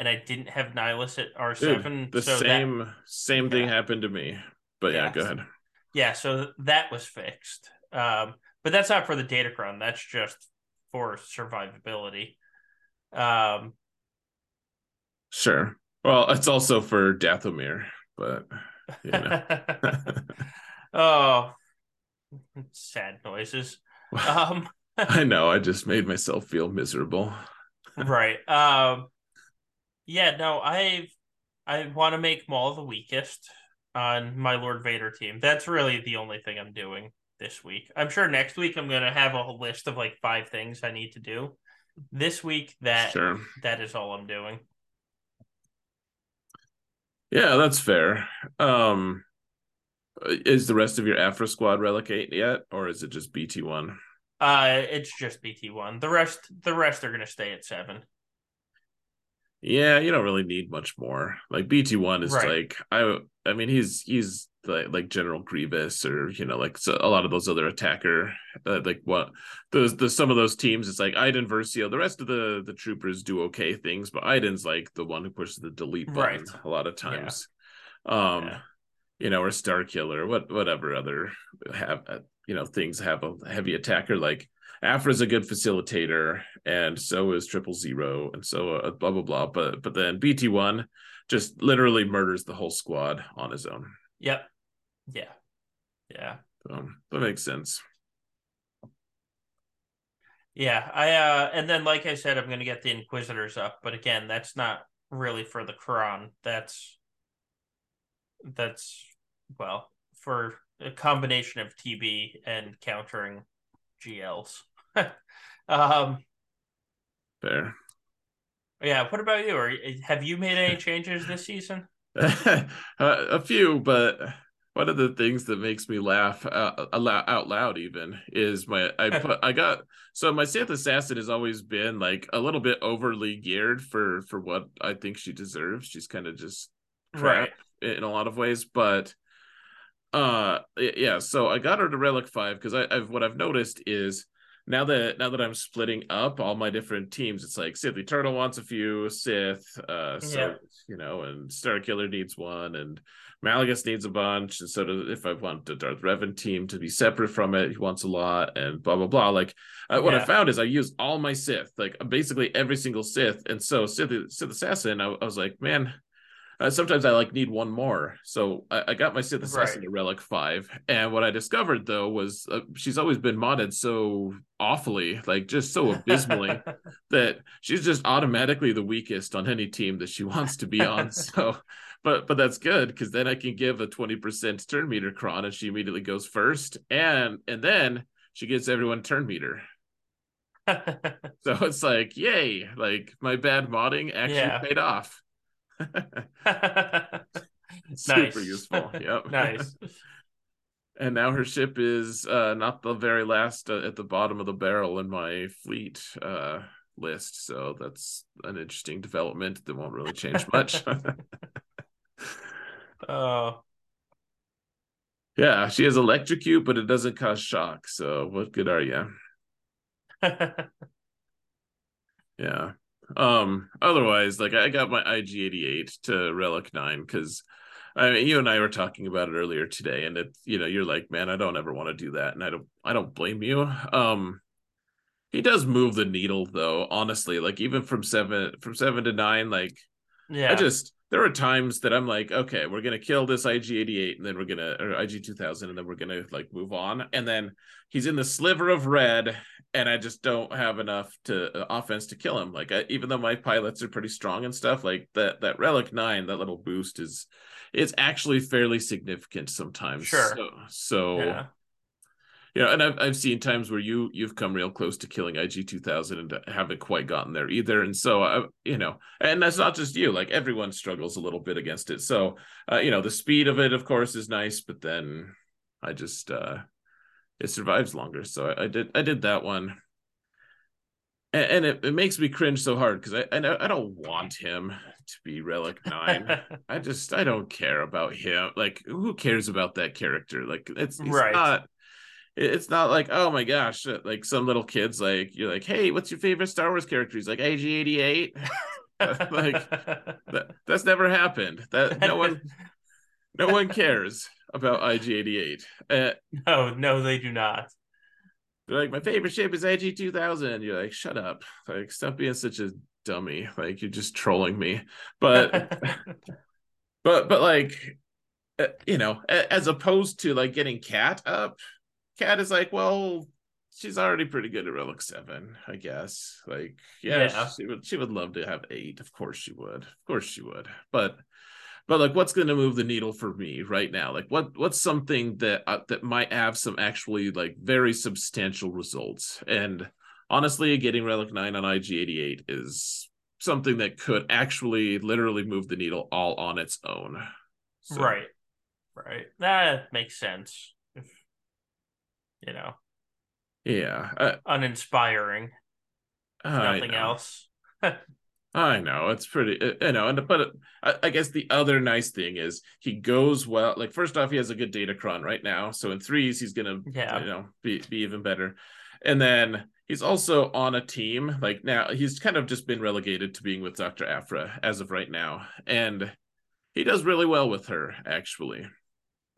and I didn't have Nihilus at R seven. the so same that, same thing yeah. happened to me. But yeah, Yeah. go ahead. yeah, so that was fixed. Um, but that's not for the Datacron. That's just for survivability. Um, Sure. Well, it's also for Dathomir, but you know. *laughs* oh, sad noises. *laughs* Um, *laughs* I know. I just made myself feel miserable. right. Um, yeah. No, I I want to make Maul the weakest on my Lord Vader team. That's really the only thing I'm doing this week. I'm sure next week I'm gonna have a list of like five things I need to do. This week, that Sure. that is all I'm doing. Yeah, that's fair. Um is the rest of your Aphra squad relicate yet, or is it just BT one? Uh, it's just BT one. The rest, the rest are gonna stay at seven. Yeah, you don't really need much more. Like BT one is Right. like I I mean he's he's like like General Grievous or you know like so a lot of those other attacker uh, like what those the some of those teams it's like Iden Versio. The rest of the the troopers do okay things, but Iden's like the one who pushes the delete button Right. a lot of times. Um Yeah. you know, or Star Killer, what whatever other have uh, you know things have a heavy attacker like Aphra's a good facilitator, and so is Triple Zero, and so uh, blah blah blah. But but then BT one just literally murders the whole squad on his own. Yep. Yeah. Yeah. So that makes sense. Yeah. I uh and then like I said, I'm gonna get the Inquisitors up, but again, that's not really for the cron. That's that's well, for a combination of TB and countering GLs. *laughs* um Fair. yeah, what about you? Are have you made any changes this season? *laughs* a few, but one of the things that makes me laugh uh, out loud even is my I *laughs* put I got so my Sith assassin has always been like a little bit overly geared for for what I think she deserves. She's kind of just crap in a lot of ways, but uh yeah so i got her to relic 5 because I, i've what i've noticed is now that now that i'm splitting up all my different teams it's like sith eternal wants a few sith uh so Yeah. you know and star killer needs one and Malgus needs a bunch and so do, if i want the darth revan team to be separate from it he wants a lot and blah blah blah like uh, what i found is i use all my sith like basically every single sith and so sith, sith assassin I, I was like man uh, sometimes I like need one more. So I, I got my Sith Assassin Right. Relic 5. And what I discovered though was uh, she's always been modded so awfully, like just so abysmally, *laughs* that she's just automatically the weakest on any team that she wants to be on. *laughs* so but but that's good because then I can give a 20% turn meter cron and she immediately goes first. And and then she gets everyone turn meter. *laughs* So it's like, yay, like my bad modding actually Yeah. paid off. *laughs* Super useful. Yep. *laughs* *laughs* nice. and now her ship is uh not the very last uh, at the bottom of the barrel in my fleet uh list. So that's an interesting development that won't really change much. Oh, yeah she has electrocute but it doesn't cause shock. So what good are you yeah um otherwise like i got my ig88 to relic 9 because I mean, you and I were talking about it earlier today, and it, you know, you're like, man, I don't ever want to do that, and I don't, I don't blame you. Um, he does move the needle, though. Honestly, like even from seven, from seven to nine, like yeah. I just there are times that I'm like, okay, we're gonna kill this IG88, and then we're gonna or IG2000, and then we're gonna like move on, and then he's in the sliver of red, and I just don't have enough to uh, offense to kill him. Like I, even though my pilots are pretty strong and stuff, like that that relic nine, that little boost is it's actually fairly significant sometimes. Sure. So, so yeah. You know, and I've I've seen times where you you've come real close to killing IG two thousand and haven't quite gotten there either. And so I, you know, and that's not just you. Like everyone struggles a little bit against it. So uh, you know, the speed of it, of course, is nice, but then I just uh it survives longer. So I, I did I did that one. And, and it, it makes me cringe so hard because I, I I don't want him to be relic nine. *laughs* I just I don't care about him. Like who cares about that character? Like it's, Right. not it's not like oh my gosh uh, like some little kids like you're like hey what's your favorite Star Wars character? He's like IG88. *laughs* like *laughs* that, that's never happened. That no one *laughs* no one cares about IG88. Uh, no, no, they do not. They're like, my favorite ship is IG2000. You're like, shut up. Like, stop being such a dummy. Like, you're just trolling me. But, but, but like, uh, you know, as opposed to like getting Cat up, Cat is like, well, she's already pretty good at Relic Seven, I guess. Like, yeah, yeah, she would she would love to have eight. Of course she would. Of course she would. But but like what's going to move the needle for me right now like what what's something that uh, that might have some actually like very substantial results and honestly getting relic 9 on ig88 is something that could actually literally move the needle all on its own so. right right that makes sense you know yeah uh, uninspiring nothing else *laughs* I know it's pretty, uh, you know, and but I, I, guess the other nice thing is he goes well. Like first off, he has a good datacron right now, so in threes he's gonna, yeah. you know, be be even better. And then he's also on a team. Like now, he's kind of just been relegated to being with Doctor Aphra as of right now, and he does really well with her actually.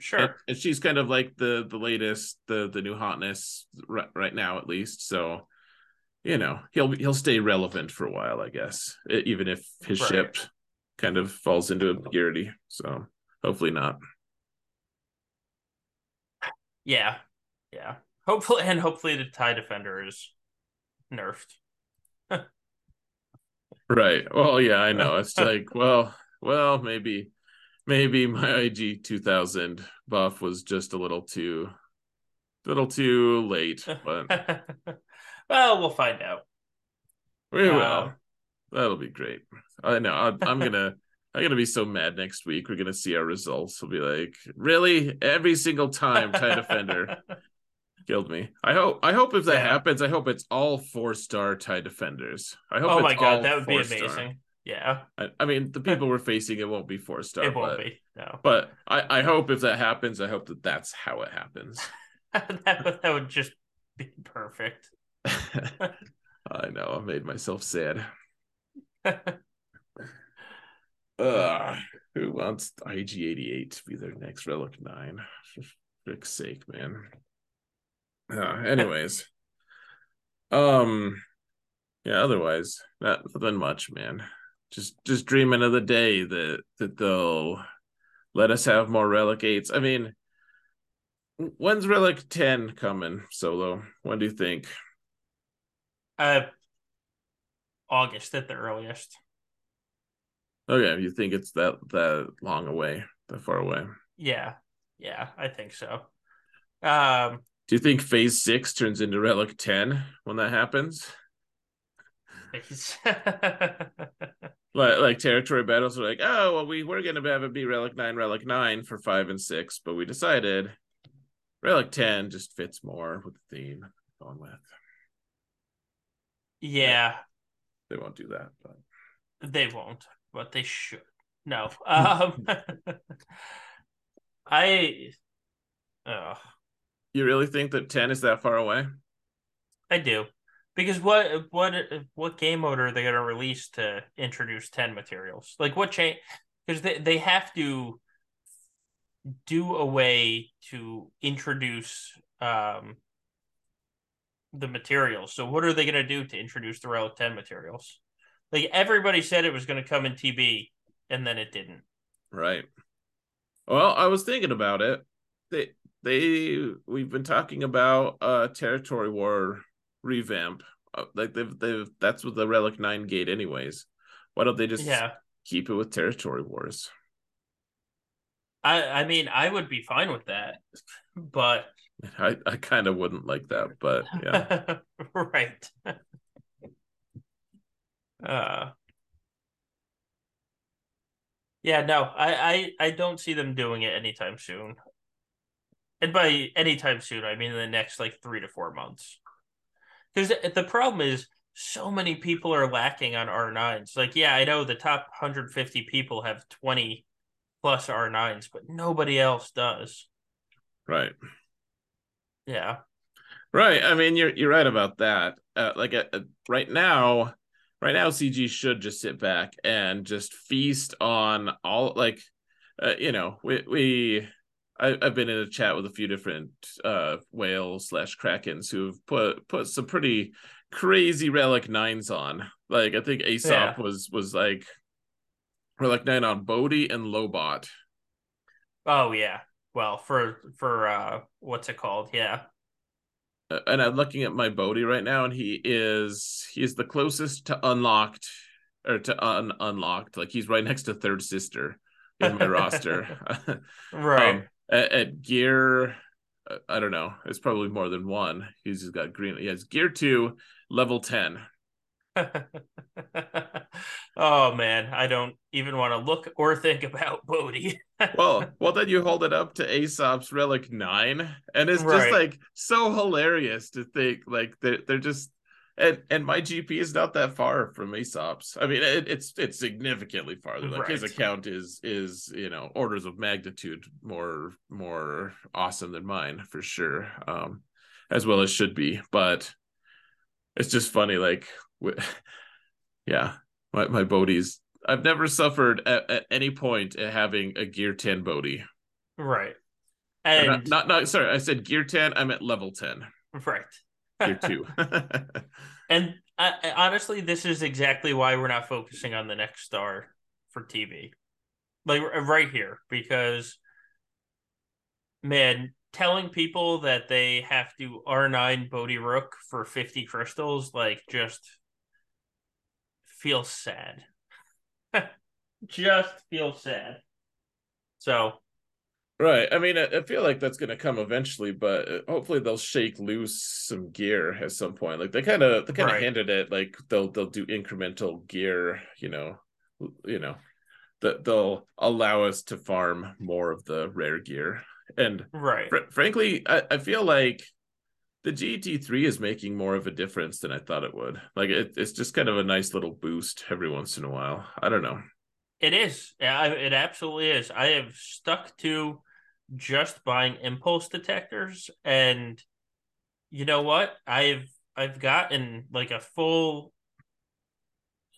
Sure. And, she's kind of like the the latest, the the new hotness right, right now at least. So you know he'll he'll stay relevant for a while, I guess, even if his right. ship kind of falls into obscurity. So hopefully not. Yeah, yeah. Hopefully, and hopefully the tie defender is nerfed. *laughs* right. Well, yeah, I know. It's like, well, well, maybe, maybe my IG two thousand buff was just a little too, little too late, *laughs* but. Well, we'll find out. We will. Um, That'll be great. I know. I, I'm *laughs* gonna. I'm gonna be so mad next week. We're gonna see our results. We'll be like, really? Every single time, tie defender *laughs* killed me. I hope. I hope if that yeah. happens, I hope it's all four star tie defenders. I hope. Oh my god, that would be amazing. Star. Yeah. I, I, mean, the people we're facing, it won't be four star. It won't but, be. No. But I, I hope if that happens, I hope that that's how it happens. *laughs* that, would, that would just be perfect. *laughs* I know. I made myself sad. *laughs* uh, who wants IG88 to be their next Relic 9? For frick's sake, man. Uh, anyways. um yeah, otherwise, not nothing much, man. Just just dreaming of the day that that they'll let us have more Relic 8s. I mean, when's Relic 10 coming, Solo? When do you think? Uh, August at the earliest. Okay, you think it's that that long away, that far away? Yeah, yeah, I think so. Um, do you think Phase Six turns into Relic Ten when that happens? *laughs* like like territory battles are like, oh well, we were gonna have it be Relic Nine, Relic Nine for five and six, but we decided Relic Ten just fits more with the theme going with. Yeah. They won't do that, but they won't, but they should. No. *laughs* Um *laughs* I oh. You really think that 10 is that far away? I do. Because what what what game mode are they going to release to introduce 10 materials? Like what change because they, they have to do a way to introduce um the materials. So what are they going to do to introduce the Relic 10 materials? Like everybody said it was going to come in TB and then it didn't. Right. Well, I was thinking about it. They they we've been talking about uh territory war revamp. Uh, like they've they've that's with the Relic 9 gate anyways. Why don't they just yeah. keep it with territory wars? I I mean, I would be fine with that. But *laughs* I, I kind of wouldn't like that, but yeah. *laughs* right. *laughs* uh yeah, no, I, I I don't see them doing it anytime soon. And by anytime soon, I mean in the next like three to four months. Because the problem is so many people are lacking on R9s. Like, yeah, I know the top 150 people have 20 plus R9s, but nobody else does. Right. Yeah. Right. I mean, you're you're right about that. Uh, like uh, right now, right now CG should just sit back and just feast on all like uh, you know we we I, have been in a chat with a few different uh whales slash krakens who've put put some pretty crazy relic nines on like I think Aesop yeah. was was like relic nine on Bodhi and Lobot. Oh yeah, well for for uh what's it called? Yeah, and I'm looking at my Bodhi right now, and he is he is the closest to unlocked or to un unlocked. Like he's right next to Third Sister in my roster. *laughs* *laughs* right. Um, at, at, gear, I don't know. It's probably more than one. He's got green. He has gear two, level ten. *laughs* oh man, I don't even want to look or think about *laughs* Bodhi. well, well, then you hold it up to Aesop's Relic Nine, and it's right. just like so hilarious to think like they're they're just and and my GP is not that far from Aesop's. I mean, it, it's it's significantly farther. Like right. his account is is you know orders of magnitude more more awesome than mine for sure, um, as well as should be. But it's just funny, like *laughs* yeah, my my Bodhi's. I've never suffered at, at any point at having a gear ten Bodhi. Right. And not, not, not sorry, I said gear ten. I'm at level ten. Right. Two. *laughs* and I, honestly, this is exactly why we're not focusing on the next star for TB, like right here, because man, telling people that they have to R9 Bodhi Rook for 50 crystals, like just feels sad. *laughs* just feels sad. So Right. I mean, I, feel like that's going to come eventually, but uh, hopefully they'll shake loose some gear at some point. Like they kind of they kind of right. handed it like they'll they'll do incremental gear, you know, you know, that they'll allow us to farm more of the rare gear. And right. Fr- frankly, I, I feel like the GT3 is making more of a difference than I thought it would. Like it, it's just kind of a nice little boost every once in a while. I don't know. It is. Yeah, it absolutely is. I have stuck to just buying impulse detectors and you know what? I've I've gotten like a full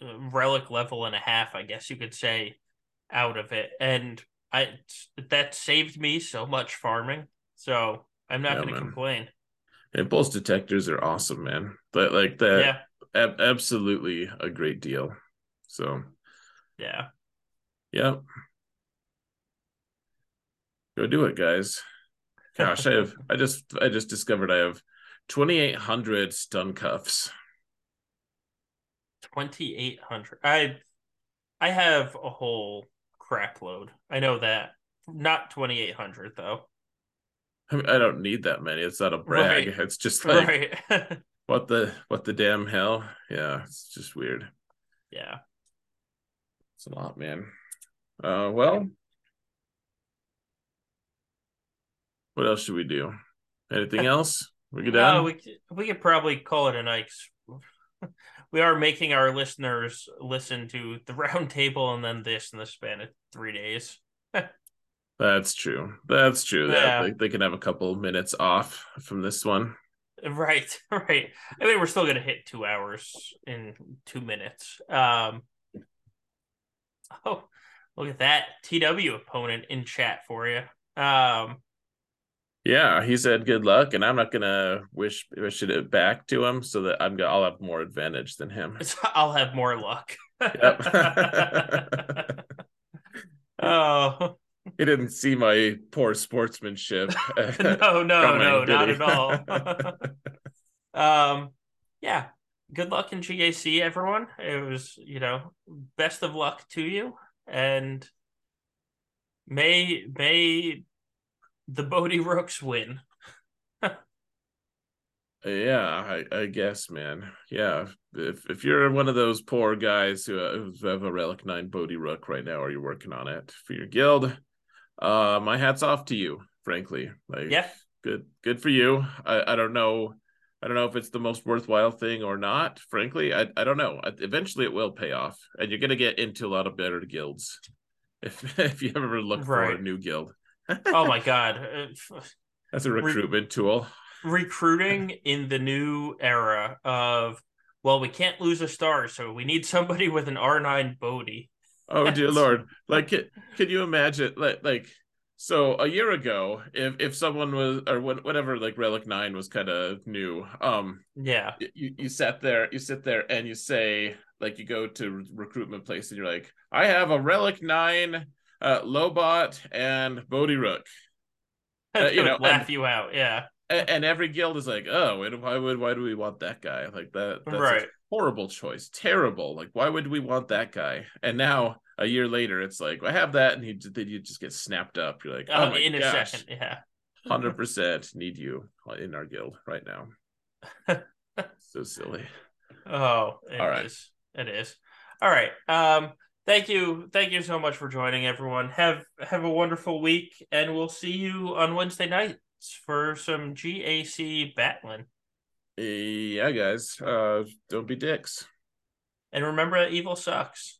uh, relic level and a half, I guess you could say, out of it. And I that saved me so much farming. So I'm not yeah, going to complain impulse detectors are awesome, man. But like that, yeah, ab- absolutely a great deal. So, yeah, yeah, go do it, guys. Gosh, I have I just I just discovered I have twenty eight hundred stun cuffs. Twenty eight hundred. I I have a whole crap load. I know that. Not twenty eight hundred though. I, mean, I don't need that many. It's not a brag. Right. *laughs* It's just like right. *laughs* what the what the damn hell? Yeah, it's just weird. Yeah. It's a lot, man. Uh well. What else should we do? Anything else? We could? Uh, we we could probably call it a night. *laughs* we are making our listeners listen to the *laughs* round table and then this in the span of three days. *laughs* That's true. That's true. Yeah. They, they can have a couple minutes off from this one. Right, right. I mean, we're still going to hit two hours in two minutes. Um, oh, look at that TW opponent in chat for you. Um, yeah, he said good luck, and I'm not gonna wish wish it back to him so that I'm gonna I'll have more advantage than him. *laughs* I'll have more luck. Yep. *laughs* oh, he didn't see my poor sportsmanship. *laughs* no, no, no, not at all. um, yeah. Good luck in GAC, everyone. It was, you know, best of luck to you, and may may the Bodhi Rooks win. *laughs* yeah, I, I guess, man. Yeah, if if you're one of those poor guys who, uh, who have a Relic Nine Bodhi Rook right now, or you're working on it for your guild, uh my hat's off to you frankly like yeah good good for you i i don't know i don't know if it's the most worthwhile thing or not frankly i, I don't know eventually it will pay off and you're gonna get into a lot of better guilds if *laughs* if you ever look right. for a new guild oh my *laughs* god that's a recruitment Re- tool recruiting *laughs* in the new era of well, we can't lose a star, so we need somebody with an R9 Bodhi. Oh *laughs* dear lord! Like, can, can you imagine? Like, like so a year ago, if if someone was or whatever, like Relic Nine was kind of new. Um, yeah, you you sat there, you sit there, and you say like you go to recruitment place, and you're like, I have a Relic Nine, uh, Lobot, and Bodhi Rook. *laughs* Uh, you know, laugh and, you out, yeah. And, and, every guild is like, oh, why would why do we want that guy? Like that, that's right. horrible choice, terrible. Like, why would we want that guy? And now a year later, it's like I have that, and he then you just get snapped up. You're like, oh, oh in gosh, a second, yeah, hundred *laughs* percent need you in our guild right now. *laughs* so silly. Oh, all right, is. It is. All right. Um, thank you, thank you so much for joining, everyone. Have have a wonderful week, and we'll see you on Wednesday nights for some GAC battling. Yeah, guys. Uh, don't be dicks. And remember, evil sucks.